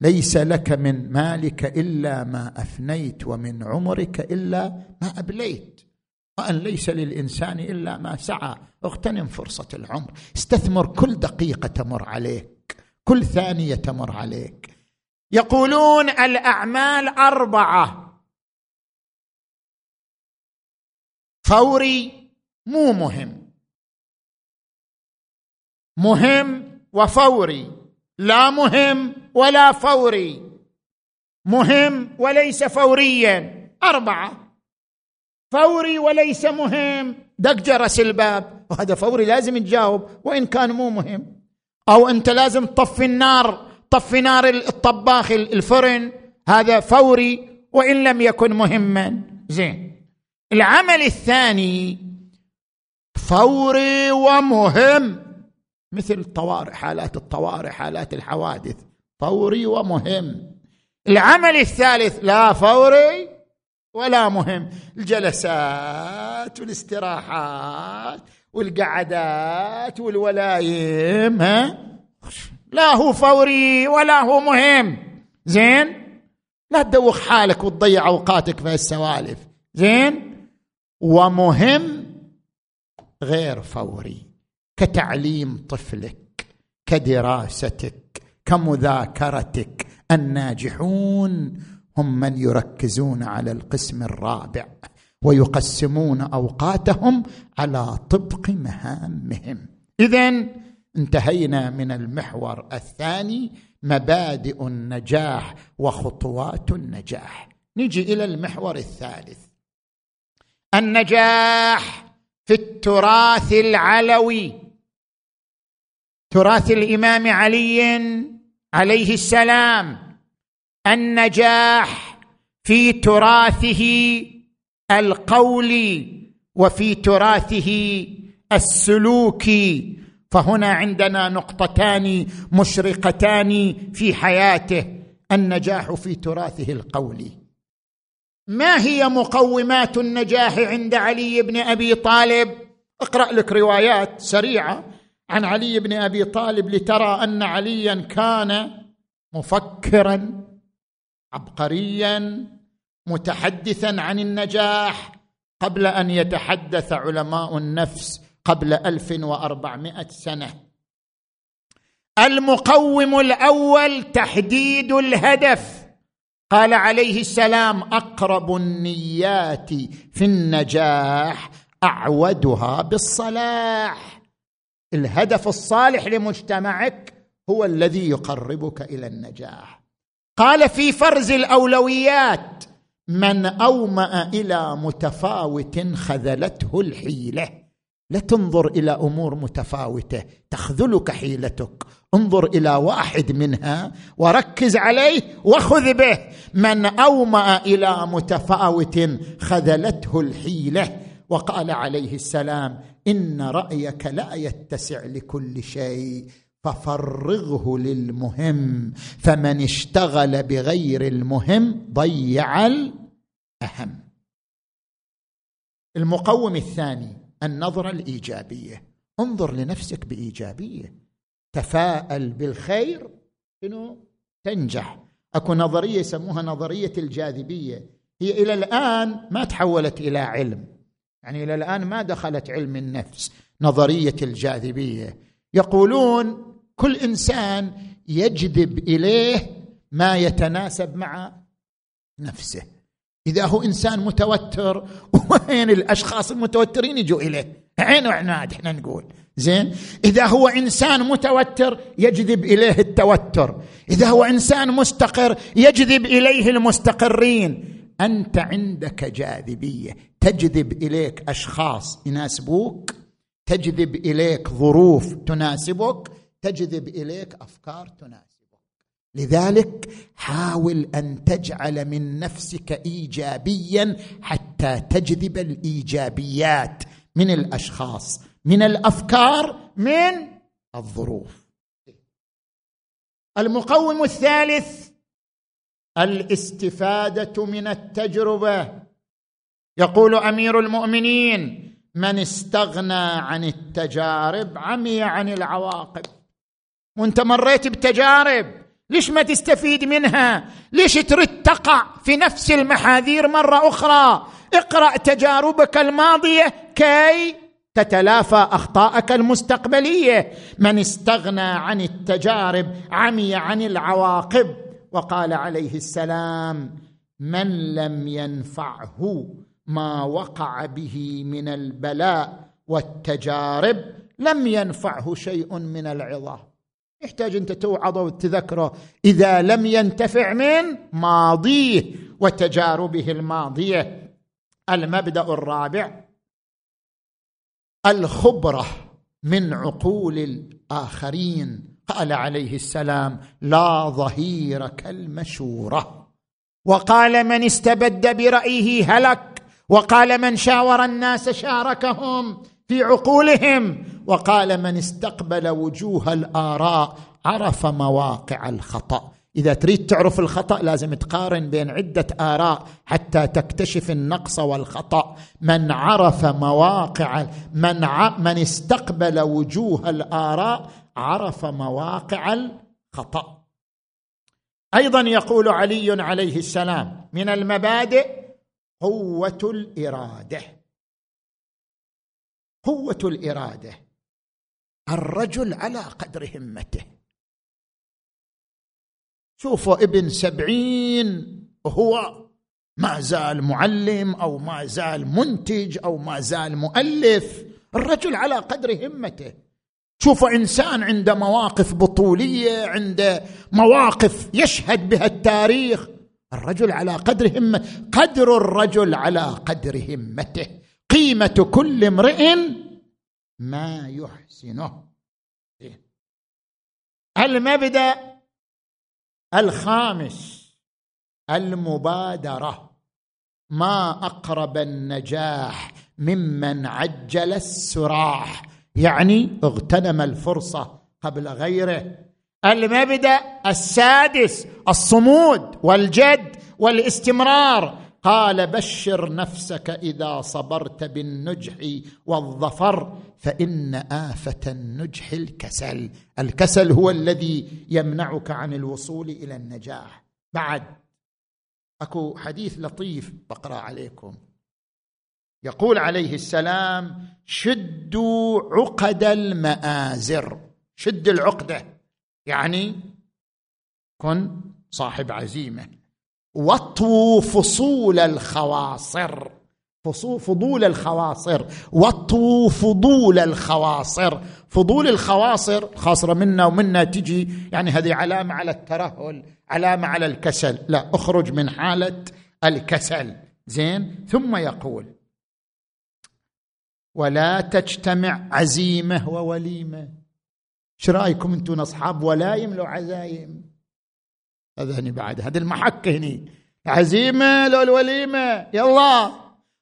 ليس لك من مالك إلا ما أفنيت ومن عمرك إلا ما أبليت. وان ليس للإنسان إلا ما سعى. اغتنم فرصة العمر. استثمر كل دقيقة تمر عليك. كل ثانية تمر عليك. يقولون الأعمال أربعة. فوري مو مهم. مهم وفوري. لا مهم ولا فوري. مهم وليس فوريا. أربعة. فوري وليس مهم. دق جرس الباب. وهذا فوري لازم تجاوب وإن كان مو مهم. أو أنت لازم تطفي النار طفي نار الطباخ الفرن. هذا فوري وإن لم يكن مهما. زين. العمل الثاني فوري ومهم. مثل الطوارئ حالات الطوارئ حالات الحوادث. فوري ومهم. العمل الثالث لا فوري ولا مهم. الجلسات والاستراحات والقعدات والولايم ها؟ لا هو فوري ولا هو مهم. زين؟ لا تدوخ حالك وتضيع أوقاتك في السوالف زين؟ ومهم غير فوري. كتعليم طفلك كدراستك كمذاكرتك. الناجحون هم من يركزون على القسم الرابع ويقسمون أوقاتهم على طبق مهامهم. اذا انتهينا من المحور الثاني مبادئ النجاح وخطوات النجاح. نجي إلى المحور الثالث. النجاح في التراث العلوي. تراث الإمام علي عليه السلام. النجاح في تراثه القولي وفي تراثه السلوكي فهنا عندنا نقطتان مشرقتان في حياته. النجاح في تراثه القولي ما هي مقومات النجاح عند علي بن أبي طالب؟ اقرأ لك روايات سريعة عن علي بن أبي طالب لترى أن عليا كان مفكرا عبقريا متحدثا عن النجاح قبل أن يتحدث علماء النفس قبل ألف وأربعمائة سنة. المقوم الأول تحديد الهدف. قال عليه السلام أقرب النيات في النجاح أعودها بالصلاح. الهدف الصالح لمجتمعك هو الذي يقربك إلى النجاح. قال في فرز الأولويات من أومأ إلى متفاوت خذلته الحيلة. لا تنظر إلى أمور متفاوتة تخذلك حيلتك. انظر إلى واحد منها وركز عليه وخذ به. من أومأ إلى متفاوت خذلته الحيلة. وقال عليه السلام إن رأيك لا يتسع لكل شيء. ففرغه للمهم فمن اشتغل بغير المهم ضيع الأهم. المقوم الثاني النظرة الإيجابية. انظر لنفسك بإيجابية. تفاءل بالخير انه تنجح. أكو نظرية يسموها نظرية الجاذبية. هي إلى الآن ما تحولت إلى علم. يعني إلى الآن ما دخلت علم النفس. نظرية الجاذبية. يقولون كل إنسان يجذب إليه ما يتناسب مع نفسه. إذا هو إنسان متوتر وين الأشخاص المتوترين يجوا إليه؟ عين وعناد إحنا نقول. زين؟ إذا هو إنسان متوتر يجذب إليه التوتر. إذا هو إنسان مستقر يجذب إليه المستقرين. أنت عندك جاذبية. تجذب إليك أشخاص يناسبوك تجذب إليك ظروف تناسبك تجذب إليك أفكار تناسبك. لذلك حاول أن تجعل من نفسك ايجابيا حتى تجذب الإيجابيات من الأشخاص من الأفكار من الظروف. المقوم الثالث الاستفادة من التجربة. يقول أمير المؤمنين من استغنى عن التجارب عمي عن العواقب. وانت مريت بتجارب. ليش ما تستفيد منها؟ ليش ترد تقع في نفس المحاذير مرة أخرى؟ اقرأ تجاربك الماضية كي تتلافى اخطاءك المستقبلية. من استغنى عن التجارب عمي عن العواقب وقال عليه السلام من لم ينفعه ما وقع به من البلاء والتجارب لم ينفعه شيء من العظة. يحتاج انت توعظه وتذكره إذا لم ينتفع من ماضيه وتجاربه الماضية. المبدأ الرابع الخبرة من عقول الآخرين. قال عليه السلام لا ظهير كالمشورة. وقال من استبد برأيه هلك. وقال من شاور الناس شاركهم في عقولهم. وقال من استقبل وجوه الآراء عرف مواقع الخطأ. إذا تريد تعرف الخطأ لازم تقارن بين عدة آراء حتى تكتشف النقص والخطأ. من عرف مواقع من ع... من استقبل وجوه الآراء عرف مواقع الخطأ. أيضا يقول علي عليه السلام من المبادئ قوة الإرادة. قوة الإرادة. الرجل على قدر همته. شوفوا ابن سبعين وهو ما زال معلم أو ما زال منتج أو ما زال مؤلف. الرجل على قدر همته. شوفوا إنسان عنده مواقف بطولية عنده مواقف يشهد بها التاريخ. الرجل على قدر همه قدر الرجل على قدر همته. قيمة كل امرئ ما يحسنه. المبدا الخامس المبادرة. ما أقرب النجاح ممن عجل السراح. يعني اغتنم الفرصة قبل غيره. المبدا السادس الصمود والجد والاستمرار. قال بشر نفسك إذا صبرت بالنجح والظفر فإن آفة النجح الكسل. الكسل هو الذي يمنعك عن الوصول إلى النجاح. بعد أكو حديث لطيف بقرأ عليكم. يقول عليه السلام شدوا عقد المآزر. شد العقدة يعني كن صاحب عزيمة. واطووا فصول الخواصر فضول الخواصر. واطووا فضول الخواصر. فضول الخواصر خاصرة منا ومنا تجي. يعني هذه علامة على الترهل علامة على الكسل. لا أخرج من حالة الكسل. زين؟ ثم يقول ولا تجتمع عزيمة ووليمة. إيش رايكم أنتم أصحاب ولايم لو عزايم هذا هني بعد هذا المحك هني. عزيمة لو الوليمة. يلا.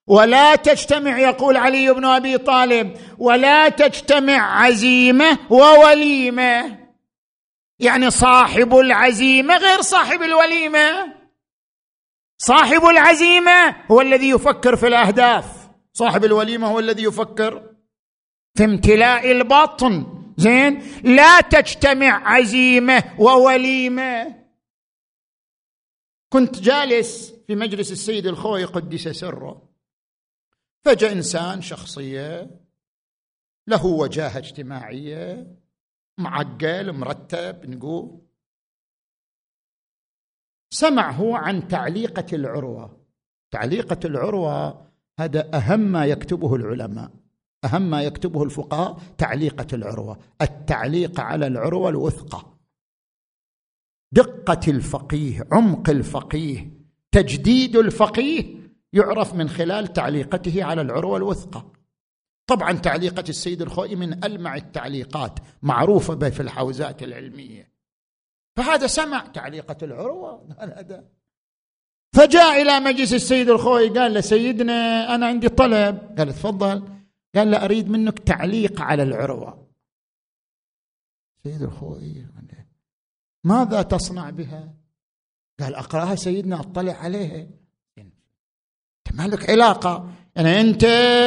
ولا تجتمع يقول علي بن أبي طالب. ولا تجتمع عزيمة ووليمة. يعني صاحب العزيمة غير صاحب الوليمة. صاحب العزيمة هو الذي يفكر في الأهداف. صاحب الوليمة هو الذي يفكر في امتلاء البطن زين؟ لا تجتمع عزيمة ووليمة. كنت جالس في مجلس السيد الخوي قدس سره. فجاء إنسان شخصية له وجاهة اجتماعية معقل مرتب نقول. سمع هو عن تعليقة العروة. تعليقة العروة هذا أهم ما يكتبه العلماء. أهم ما يكتبه الفقهاء تعليقة العروة. التعليق على العروة الوثقة. دقة الفقيه عمق الفقيه تجديد الفقيه يعرف من خلال تعليقته على العروة الوثقة. طبعا تعليقة السيد الخوئي من ألمع التعليقات معروفة في الحوزات العلمية. فهذا سمع تعليقة العروة؟ هذا فجاء إلى مجلس السيد الخوئي قال له سيدنا أنا عندي طلب. قال تفضل. قال له أريد منك تعليق على العروة. سيد الخوئي ماذا تصنع بها؟ قال أقرأها سيدنا أطلع عليها. ما لك علاقة؟ يعني أنت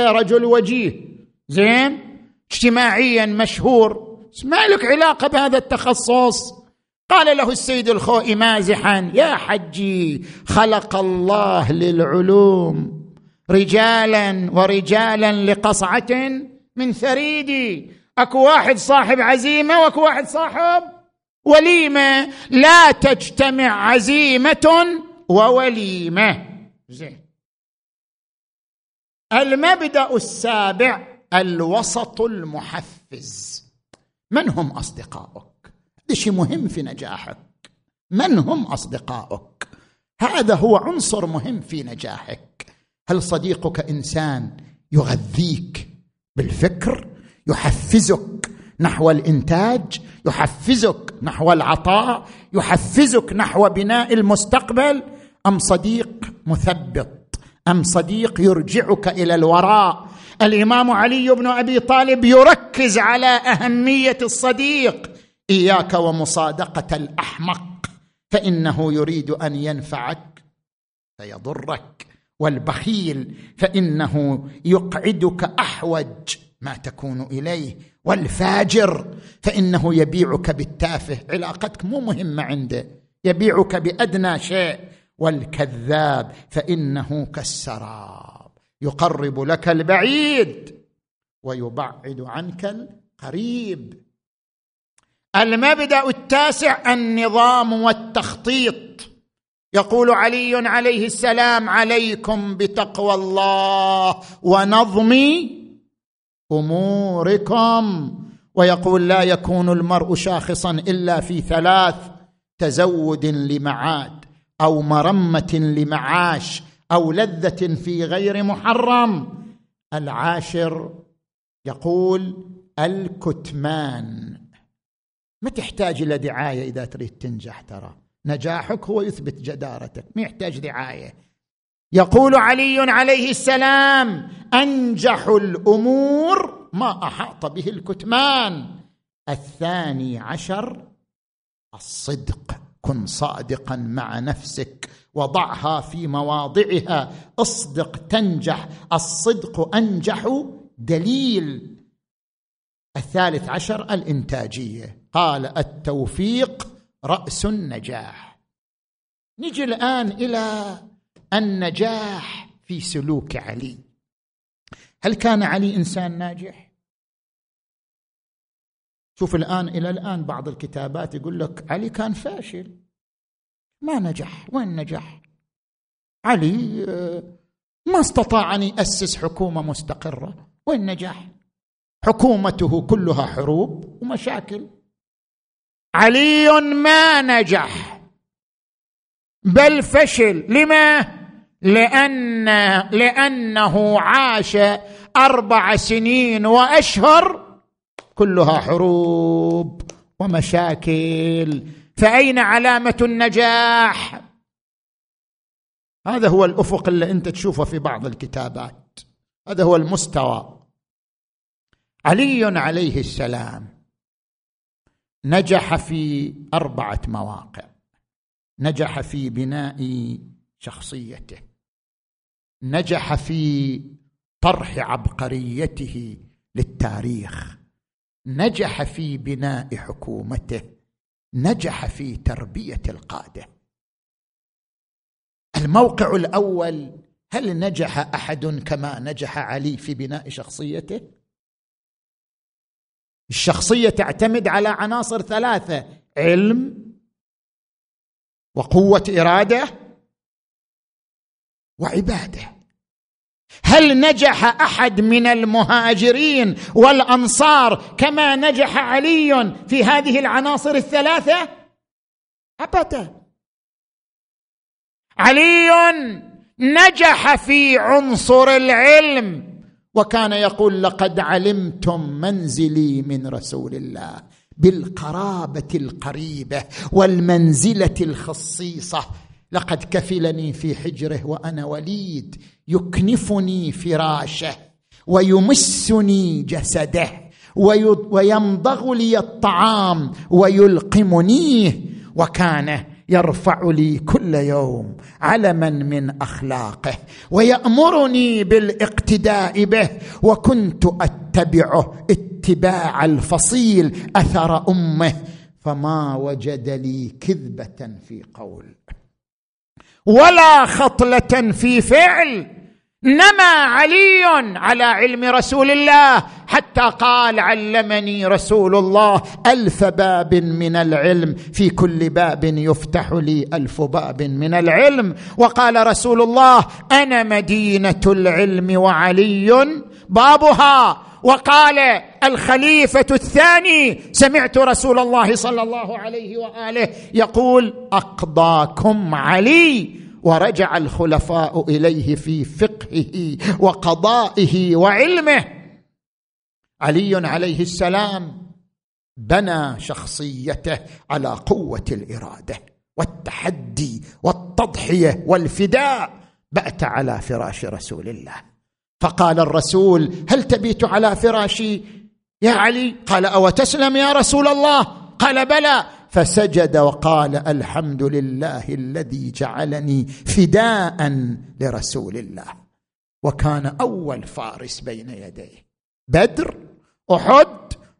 رجل وجيه. زين؟ اجتماعيا مشهور. ما لك علاقة بهذا التخصص؟ قال له السيد الخوئي مازحا يا حجي خلق الله للعلوم رجالا ورجالا لقصعة من ثريدي. أكو واحد صاحب عزيمة وأكو واحد صاحب وليمة. لا تجتمع عزيمة ووليمة. زين. المبدأ السابع الوسط المحفز. من هم اصدقائك هذا شيء مهم في نجاحك. من هم اصدقائك هذا هو عنصر مهم في نجاحك. هل صديقك إنسان يغذيك بالفكر يحفزك نحو الإنتاج يحفزك نحو العطاء يحفزك نحو بناء المستقبل أم صديق مثبط أم صديق يرجعك إلى الوراء؟ الإمام علي بن أبي طالب يركز على أهمية الصديق. إياك ومصادقة الأحمق فإنه يريد أن ينفعك فيضرك. والبخيل فإنه يقعدك أحوج ما تكون إليه. والفاجر فإنه يبيعك بالتافه. علاقتك مو مهمة عنده. يبيعك بأدنى شيء. والكذاب فإنه كالسراب. يقرب لك البعيد ويبعد عنك القريب. المبدأ التاسع النظام والتخطيط. يقول علي عليه السلام عليكم بتقوى الله ونظم أموركم ويقول لا يكون المرء شاخصا إلا في ثلاث تزود لمعاد أو مرمة لمعاش أو لذة في غير محرم. العاشر يقول الكتمان. ما تحتاج إلى دعاية إذا تريد تنجح ترى. نجاحك هو يثبت جدارتك ما يحتاج دعاية. يقول علي عليه السلام أنجح الأمور ما أحاط به الكتمان. الثاني عشر الصدق كن صادقا مع نفسك وضعها في مواضعها. اصدق تنجح الصدق أنجح. دليل الثالث عشر الإنتاجية. قال التوفيق رأس النجاح. نجي الآن إلى النجاح في سلوك علي. هل كان علي إنسان ناجح؟ شوف الآن إلى الآن بعض الكتابات يقول لك علي كان فاشل. ما نجح. وين نجح؟ علي آه، ما استطاع أن يأسس حكومة مستقرة. وين نجح؟ حكومته كلها حروب ومشاكل. علي ما نجح. بل فشل. لما؟ لأن لأنه عاش أربع سنين وأشهر كلها حروب ومشاكل. فأين علامة النجاح؟ هذا هو الأفق اللي أنت تشوفه في بعض الكتابات. هذا هو المستوى. علي عليه السلام نجح في أربعة مواقع. نجح في بناء شخصيته. نجح في طرح عبقريته للتاريخ. نجح في بناء حكومته. نجح في تربية القادة. الموقع الأول هل نجح أحد كما نجح علي في بناء شخصيته؟ الشخصية تعتمد على عناصر ثلاثة علم وقوة إرادة وعبادة. هل نجح أحد من المهاجرين والأنصار كما نجح علي في هذه العناصر الثلاثة؟ ابدا. علي نجح في عنصر العلم وكان يقول لقد علمتم منزلي من رسول الله. بالقرابة القريبة والمنزلة الخصيصة. لقد كفلني في حجره وأنا وليد يكنفني فراشه ويمسني جسده ويمضغ لي الطعام ويلقمنيه وكان يرفع لي كل يوم علما من أخلاقه ويأمرني بالإقتداء به وكنت أتبعه اتباع الفصيل أثر أمه فما وجد لي كذبة في قول. ولا خطلة في فعل. نما علي على علم رسول الله حتى قال علمني رسول الله ألف باب من العلم في كل باب يفتح لي ألف باب من العلم. وقال رسول الله أنا مدينة العلم وعلي بابها. وقال الخليفة الثاني سمعت رسول الله صلى الله عليه وآله يقول أقضاكم علي ورجع الخلفاء إليه في فقهه وقضائه وعلمه. علي عليه السلام بنى شخصيته على قوة الإرادة والتحدي والتضحية والفداء بأت على فراش رسول الله. فقال الرسول هل تبيت على فراشي؟ يا علي. قال أو تسلم يا رسول الله؟ قال بلى. فسجد وقال الحمد لله الذي جعلني فداء لرسول الله. وكان أول فارس بين يديه. بدر أحد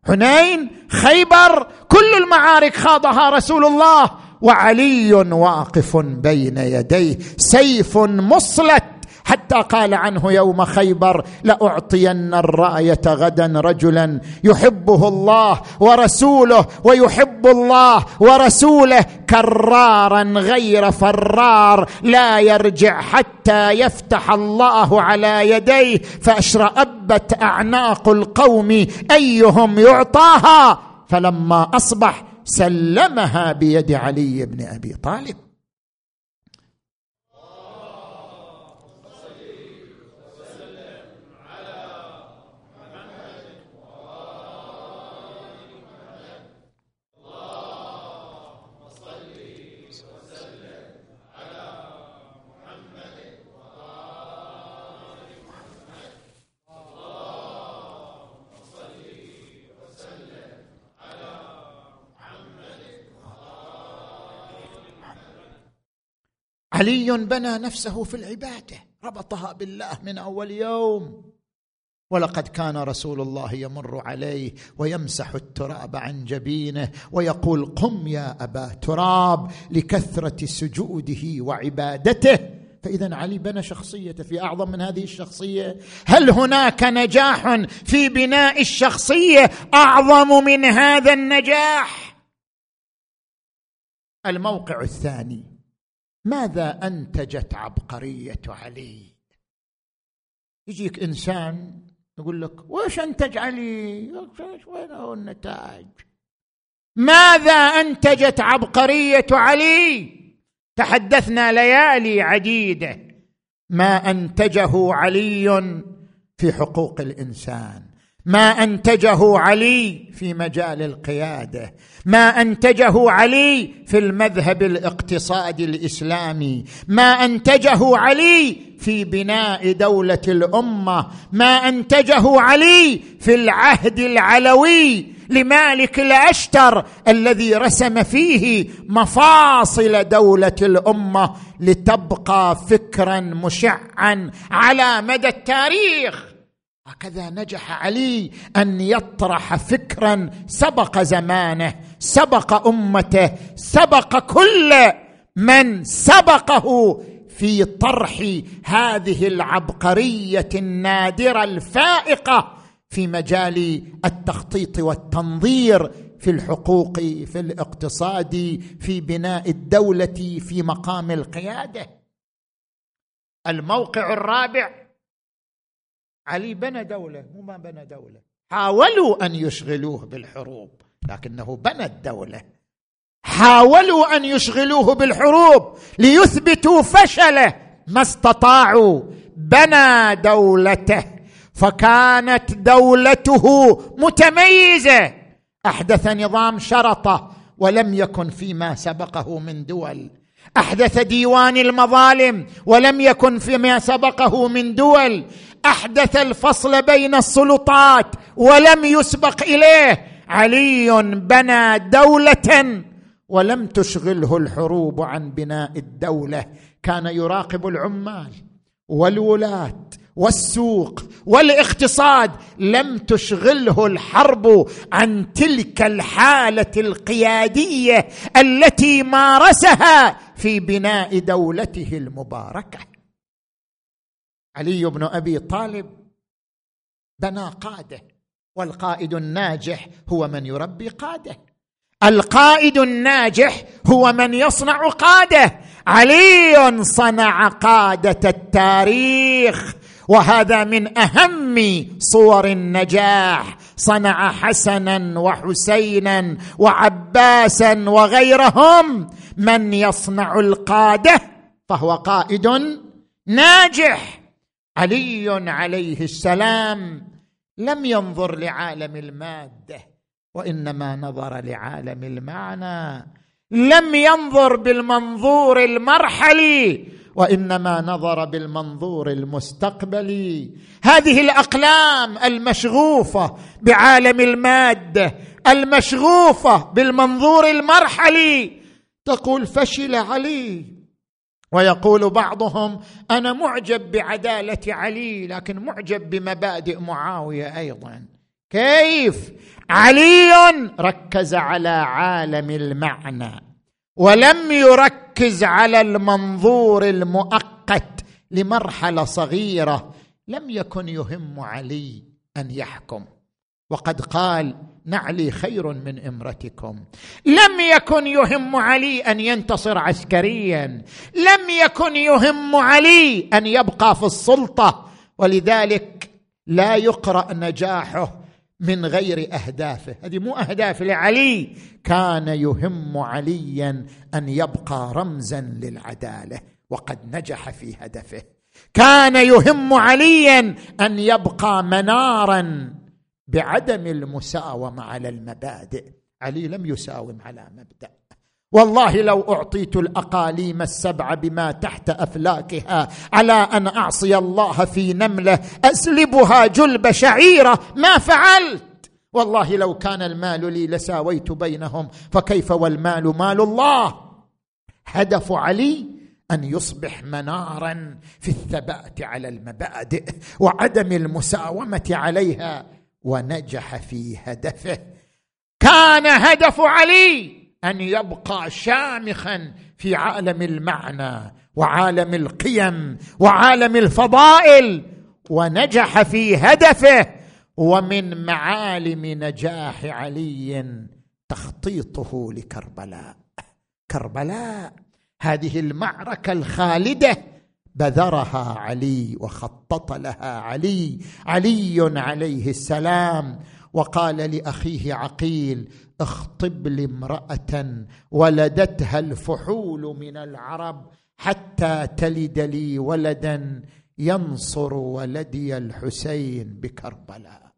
حنين خيبر كل المعارك خاضها رسول الله. وعلي واقف بين يديه. سيف مصلت. حتى قال عنه يوم خيبر لأعطين الرأية غدا رجلا. يحبه الله ورسوله ويحب الله ورسوله كرارا غير فرار. لا يرجع حتى يفتح الله على يديه. فأشرأبت أعناق القوم أيهم يعطاها؟ فلما أصبح سلمها بيد علي بن أبي طالب. علي بنى نفسه في العبادة. ربطها بالله من أول يوم. ولقد كان رسول الله يمر عليه ويمسح التراب عن جبينه ويقول قم يا أبا تراب لكثرة سجوده وعبادته. فإذا علي بنى شخصيته في أعظم من هذه الشخصية. هل هناك نجاح في بناء الشخصية أعظم من هذا النجاح؟ الموقع الثاني. ماذا انتجت عبقرية علي؟ يجيك إنسان يقول لك وش انتج علي؟ وين هو النتائج ماذا انتجت عبقرية علي؟ تحدثنا ليالي عديدة. ما أنتجه علي في حقوق الإنسان. ما أنتجه علي في مجال القيادة. ما أنتجه علي في المذهب الاقتصادي الإسلامي. ما أنتجه علي في بناء دولة الأمة. ما أنتجه علي في العهد العلوي لمالك الأشتر الذي رسم فيه مفاصل دولة الأمة لتبقى فكرا مشعا على مدى التاريخ. هكذا نجح علي أن يطرح فكرا سبق زمانه سبق أمته سبق كل من سبقه في طرح هذه العبقرية النادرة الفائقة في مجال التخطيط والتنظير في الحقوق في الاقتصاد في بناء الدولة في مقام القيادة. الموقع الرابع علي بنى دولة مو ما بنى دولة. حاولوا أن يشغلوه بالحروب لكنه بنى الدولة. حاولوا أن يشغلوه بالحروب ليثبتوا فشله ما استطاعوا. بنى دولته فكانت دولته متميزة. أحدث نظام شرطة ولم يكن فيما سبقه من دول. أحدث ديوان المظالم ولم يكن فيما سبقه من دول. أحدث الفصل بين السلطات ولم يسبق إليه. علي بنى دولة ولم تشغله الحروب عن بناء الدولة. كان يراقب العمال والولاه والسوق والاقتصاد. لم تشغله الحرب عن تلك الحالة القيادية التي مارسها في بناء دولته المباركة. علي بن أبي طالب بنى قاده والقائد الناجح هو من يربي قاده. القائد الناجح هو من يصنع قاده. علي صنع قادة التاريخ وهذا من أهم صور النجاح. صنع حسنا وحسينا وعباسا وغيرهم. من يصنع القادة فهو قائد ناجح. علي عليه السلام لم ينظر لعالم المادة وإنما نظر لعالم المعنى. لم ينظر بالمنظور المرحلي وإنما نظر بالمنظور المستقبلي هذه الأقلام المشغوفة بعالم المادة المشغوفة بالمنظور المرحلي تقول فشل علي. ويقول بعضهم أنا معجب بعدالة علي لكن معجب بمبادئ معاوية أيضا. كيف؟ علي ركز على عالم المعنى ولم يركز على المنظور المؤقت لمرحلة صغيرة. لم يكن يهم علي أن يحكم. وقد قال نعلي خير من امرتكم. لم يكن يهم علي أن ينتصر عسكريا. لم يكن يهم علي أن يبقى في السلطة. ولذلك لا يقرأ نجاحه من غير أهدافه. هذه مو أهداف لعلي. كان يهم عليا أن يبقى رمزا للعدالة. وقد نجح في هدفه. كان يهم عليا أن يبقى منارا بعدم المساومة على المبادئ. علي لم يساوم على مبدأ. والله لو أعطيت الأقاليم السبع بما تحت أفلاكها على أن أعصي الله في نملة أسلبها جلب شعيرة ما فعلت. والله لو كان المال لي لساويت بينهم فكيف والمال مال الله؟ هدف علي أن يصبح منارا في الثبات على المبادئ وعدم المساومة عليها. ونجح في هدفه. كان هدف علي أن يبقى شامخا في عالم المعنى وعالم القيم وعالم الفضائل. ونجح في هدفه ومن معالم نجاح علي تخطيطه لكربلاء. كربلاء هذه المعركة الخالدة بذرها علي وخطط لها علي. علي عليه السلام. وقال لأخيه عقيل اخطب لي امراه ولدتها الفحول من العرب حتى تلد لي ولدا ينصر ولدي الحسين بكربلاء.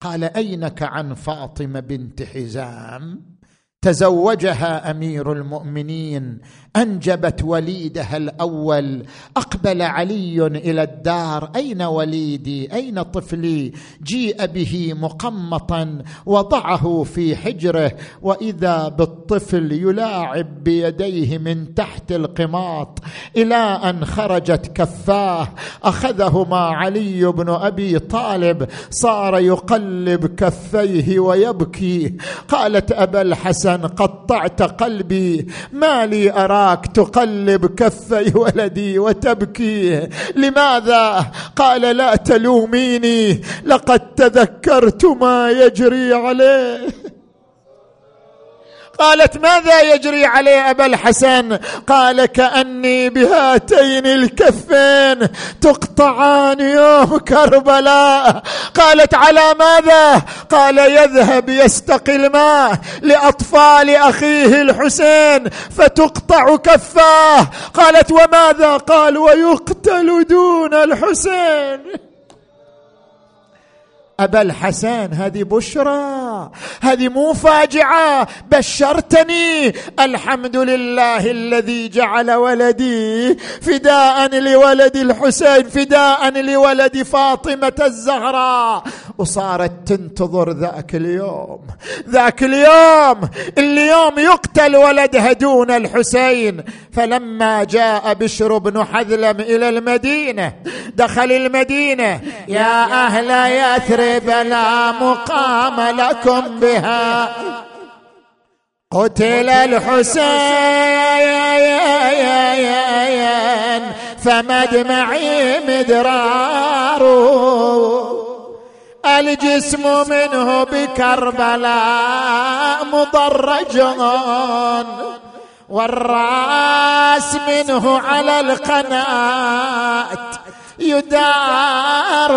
قال اينك عن فاطمة بنت حزام؟ تزوجها أمير المؤمنين أنجبت وليدها الأول أقبل علي إلى الدار أين وليدي؟ أين طفلي؟ جيء به مقمطا وضعه في حجره وإذا بالطفل يلاعب بيديه من تحت القماط إلى أن خرجت كفاه أخذهما علي بن أبي طالب صار يقلب كفيه ويبكي قالت أبا الحسن قطعت قلبي. ما لي أراك تقلب كفي ولدي وتبكي. لماذا؟ قال لا تلوميني. لقد تذكرت ما يجري عليه. قالت ماذا يجري علي أبا الحسن؟ قال كأني بهاتين الكفين تقطعان يوم كربلاء. قالت على ماذا؟ قال يذهب يستقي الماء لأطفال أخيه الحسين فتقطع كفاه. قالت وماذا؟ قال ويقتل دون الحسين. أبا الحسن هذه بشرى هذه مو فاجعة بشرتني. الحمد لله الذي جعل ولدي فداء لولد الحسين فداء لولد فاطمة الزهراء. وصارت تنتظر ذاك اليوم ذاك اليوم اليوم يقتل ولدها دون الحسين. فلما جاء بشر بن حذلم إلى المدينة دخل المدينة يا أهل يثرب يثرب لا مقام لكم بها. قتل الحسين فمدمعي مدرار. الجسم منه بكربلاء مضرج والرأس منه على القناة. يدار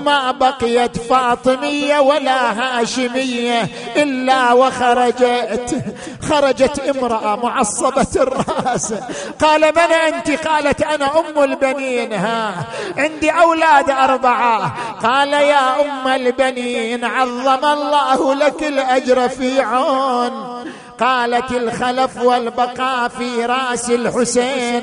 ما بقيت فاطمية ولا هاشمية إلا وخرجت خرجت امرأة معصبة الرأس. قال من أنت؟ قالت أنا أم البنين. ها عندي أولاد أربعة. قال يا أم البنين عظم الله لك الأجر في عون. قالت الخلف والبقاء في رأس الحسين.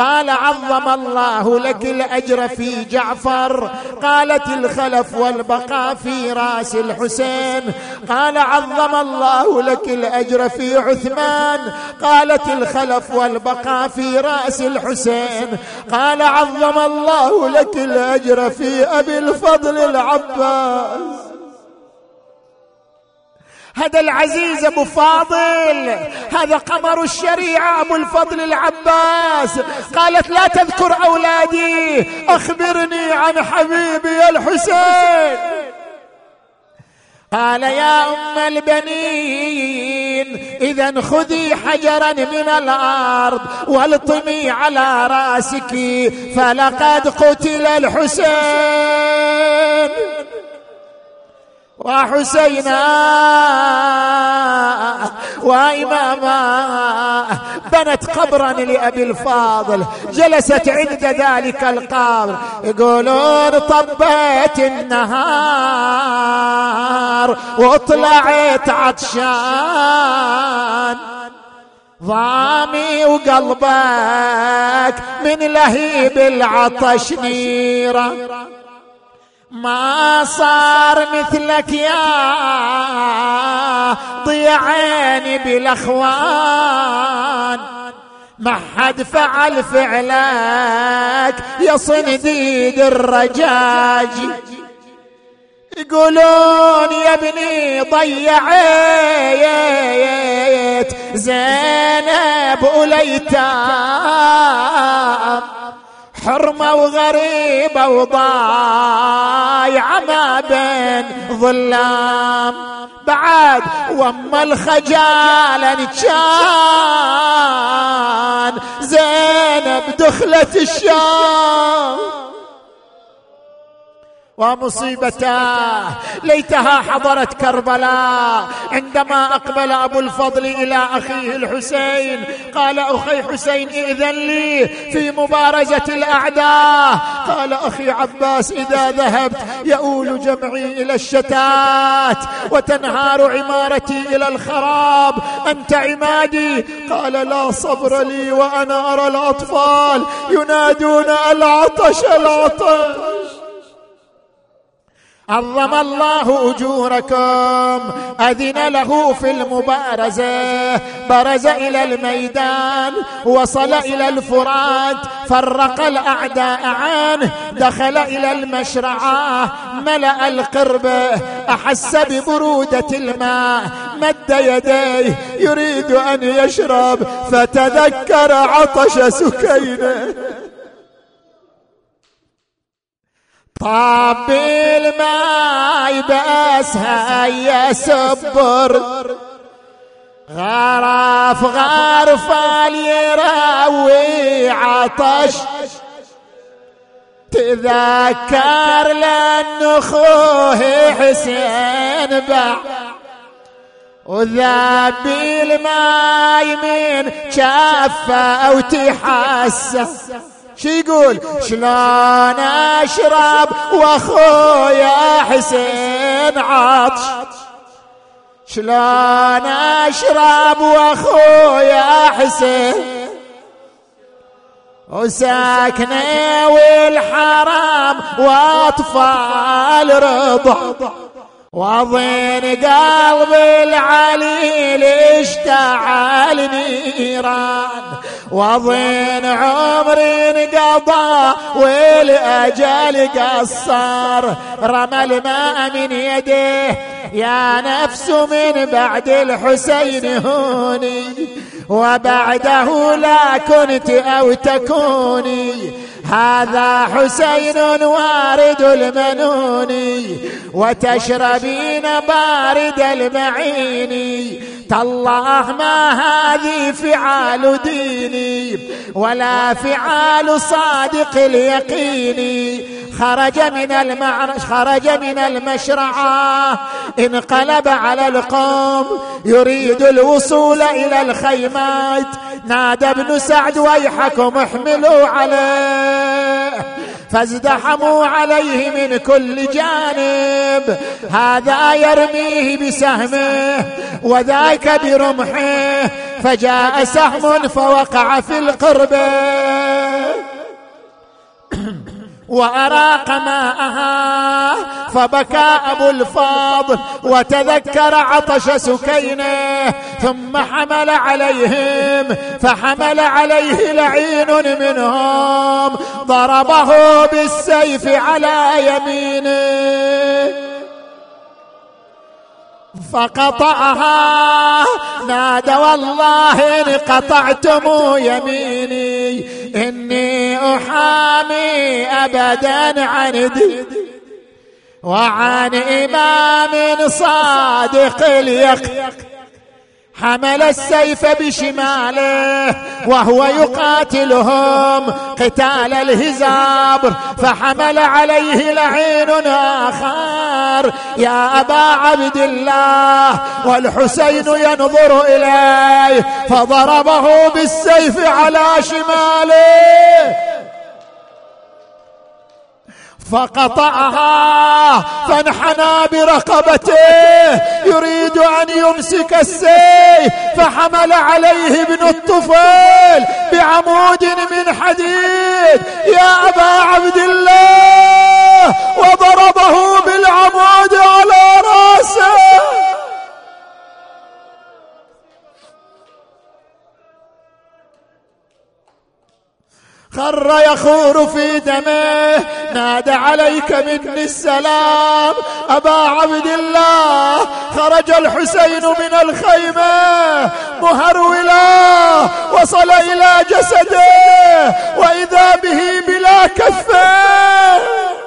قال عظم الله لك الأجر في جعفر. قالت الخلف والبقاء في راس الحسين. قال عظم الله لك الأجر في عثمان. قالت الخلف والبقاء في راس الحسين. قال عظم الله لك الأجر في أبي الفضل العباس. هذا العزيز أبو فاضل هذا قمر الشريعة أبو الفضل العباس. قالت لا تذكر أولادي أخبرني عن حبيبي الحسين. قال يا أم البنين إذا خذي حجرا من الأرض والطمي على رأسك فلقد قتل الحسين. وحسينا وإماما بنت قبرا لأبي الفاضل جلست عند ذلك القبر يقولون طبيت النهار وطلعت عطشان. ضامي وقلبك من لهيب العطش نيره ما صار مثلك يا ضيع عيني بالأخوان. ما حد فعل فعلك يا صنديد الرجاج. يقولون يا ابني ضيعت زينب وليتام. حرمة وغريبة وضايعة ما بين ظلام. بعد وما الخجالة كان زينب دخلت الشام. ومصيبتاه. ليتها حضرت كربلاء. عندما أقبل أبو الفضل إلى أخيه الحسين قال أخي حسين ائذن لي في مبارزة الأعداء. قال أخي عباس إذا ذهبت يؤول جمعي إلى الشتات وتنهار عمارتي إلى الخراب. أنت عمادي؟ قال لا صبر لي وأنا أرى الأطفال ينادون العطش العطش. عظم الله أجوركم. أذن له في المبارزة. برز إلى الميدان. وصل إلى الفرات. فرق الأعداء عنه. دخل إلى المشرعة. ملأ القربه أحس ببرودة الماء. مد يديه. يريد أن يشرب. فتذكر عطش سكينه. طاب الماي بس هيا سبر. غرف غرف يراوي عطش. تذكر لأن أخوه حسين باع. وذاب الماي من شافه أو شو يقول؟ شلون أشرب وأخويا حسين عطش؟ شلون أشرب وأخويا حسين؟ وساكنة والحرام وأطفال رضع. وضين قلب العليل اشتعل نيران. وضين عمر انقضى والأجل قصر. رمى الماء من يده يا نفس من بعد الحسين هوني وبعده لا كنت أو تكوني. هذا حسين وارد المنون وتشربين بارد المعين. تالله ما هذه فعال ديني ولا فعال صادق اليقين. خرج من المعرش خرج من المشرعة. انقلب على القوم يريد الوصول إلى الخيمات. نادى ابن سعد ويحكم احملوا عليه. فازدحموا عليه من كل جانب. هذا يرميه بسهمه. وذاك برمحه فجاء سهم فوقع في القربه وأراق ماءها فبكى أبو الفاضل وتذكر عطش سكينه ثم حمل عليهم فحمل عليه لعين منهم ضربه بالسيف على يمينه. فقطعها. نادى والله ان قطعتم يميني. إني أحامي ابدا عن دين وعن إمام صادق اليقين. حمل السيف بشماله وهو يقاتلهم قتال الهزاب فحمل عليه لعين آخر. يا أبا عبد الله والحسين ينظر إليه فضربه بالسيف على شماله. فقطعها فانحنى برقبته يريد أن يمسك السيف فحمل عليه ابن الطفيل بعمود من حديد. يا أبا عبد الله وضربه بالعمود على رأسه. خر يخور في دمه. نادى عليك مني السلام. أبا عبد الله خرج الحسين من الخيمة. مهرولا وصل إلى جسده. وإذا به بلا كفة.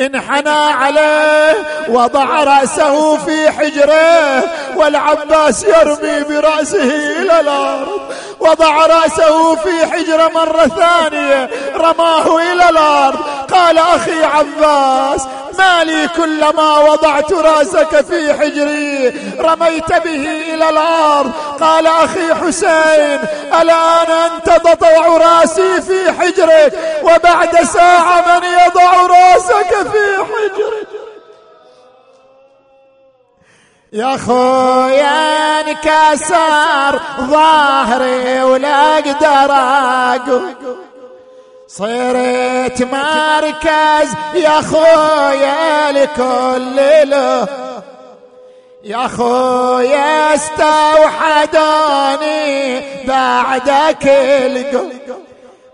انحنى عليه وضع رأسه في حجره والعباس يرمي برأسه إلى الأرض. وضع رأسه في حجره مرة ثانية رماه إلى الأرض. قال أخي عباس ما لي كلما وضعت رأسك في حجري رميت به إلى الأرض. قال أخي حسين الآن أنت تضع رأسي في حجرك وبعد ساعة من يضع رأسك في حجرك. يا خويا انكسر ظهري ولا أقدر اقوم صرت مركز يا خويا لكل له. يا خويا استوحدوني بعدك القلب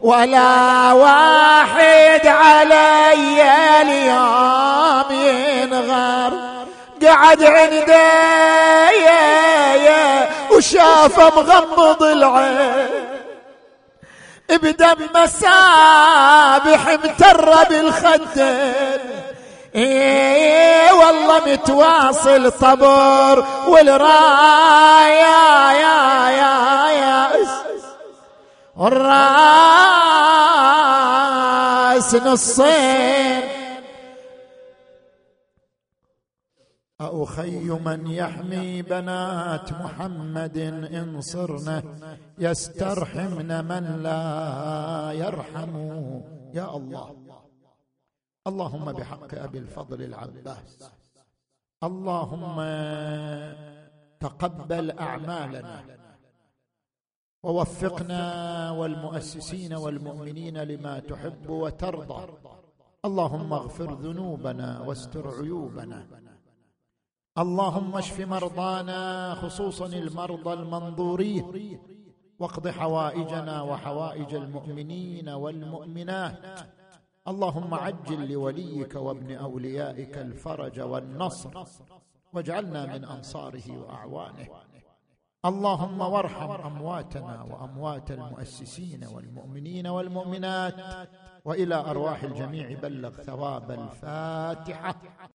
ولا واحد علي اليوم ينغر. قعد عندي وشاف مغمض العين. بدم مسابح متر بالخدين إيه والله متواصل طبر والرايا يا يا يا والراس نصين. أخي من يحمي بنات محمد إن صرنا يسترحمن من لا يرحم. يا الله اللهم بحق أبي الفضل العباس. اللهم تقبل أعمالنا. ووفقنا والمؤسسين والمؤمنين لما تحب وترضى. اللهم اغفر ذنوبنا واستر عيوبنا. اللهم اشف مرضانا خصوصا المرضى المنظورين. واقض حوائجنا وحوائج المؤمنين والمؤمنات. اللهم عجل لوليك وابن أوليائك الفرج والنصر. واجعلنا من أنصاره وأعوانه. اللهم وارحم أمواتنا وأموات المؤسسين والمؤمنين والمؤمنات. وإلى أرواح الجميع بلغ ثواب الفاتحة.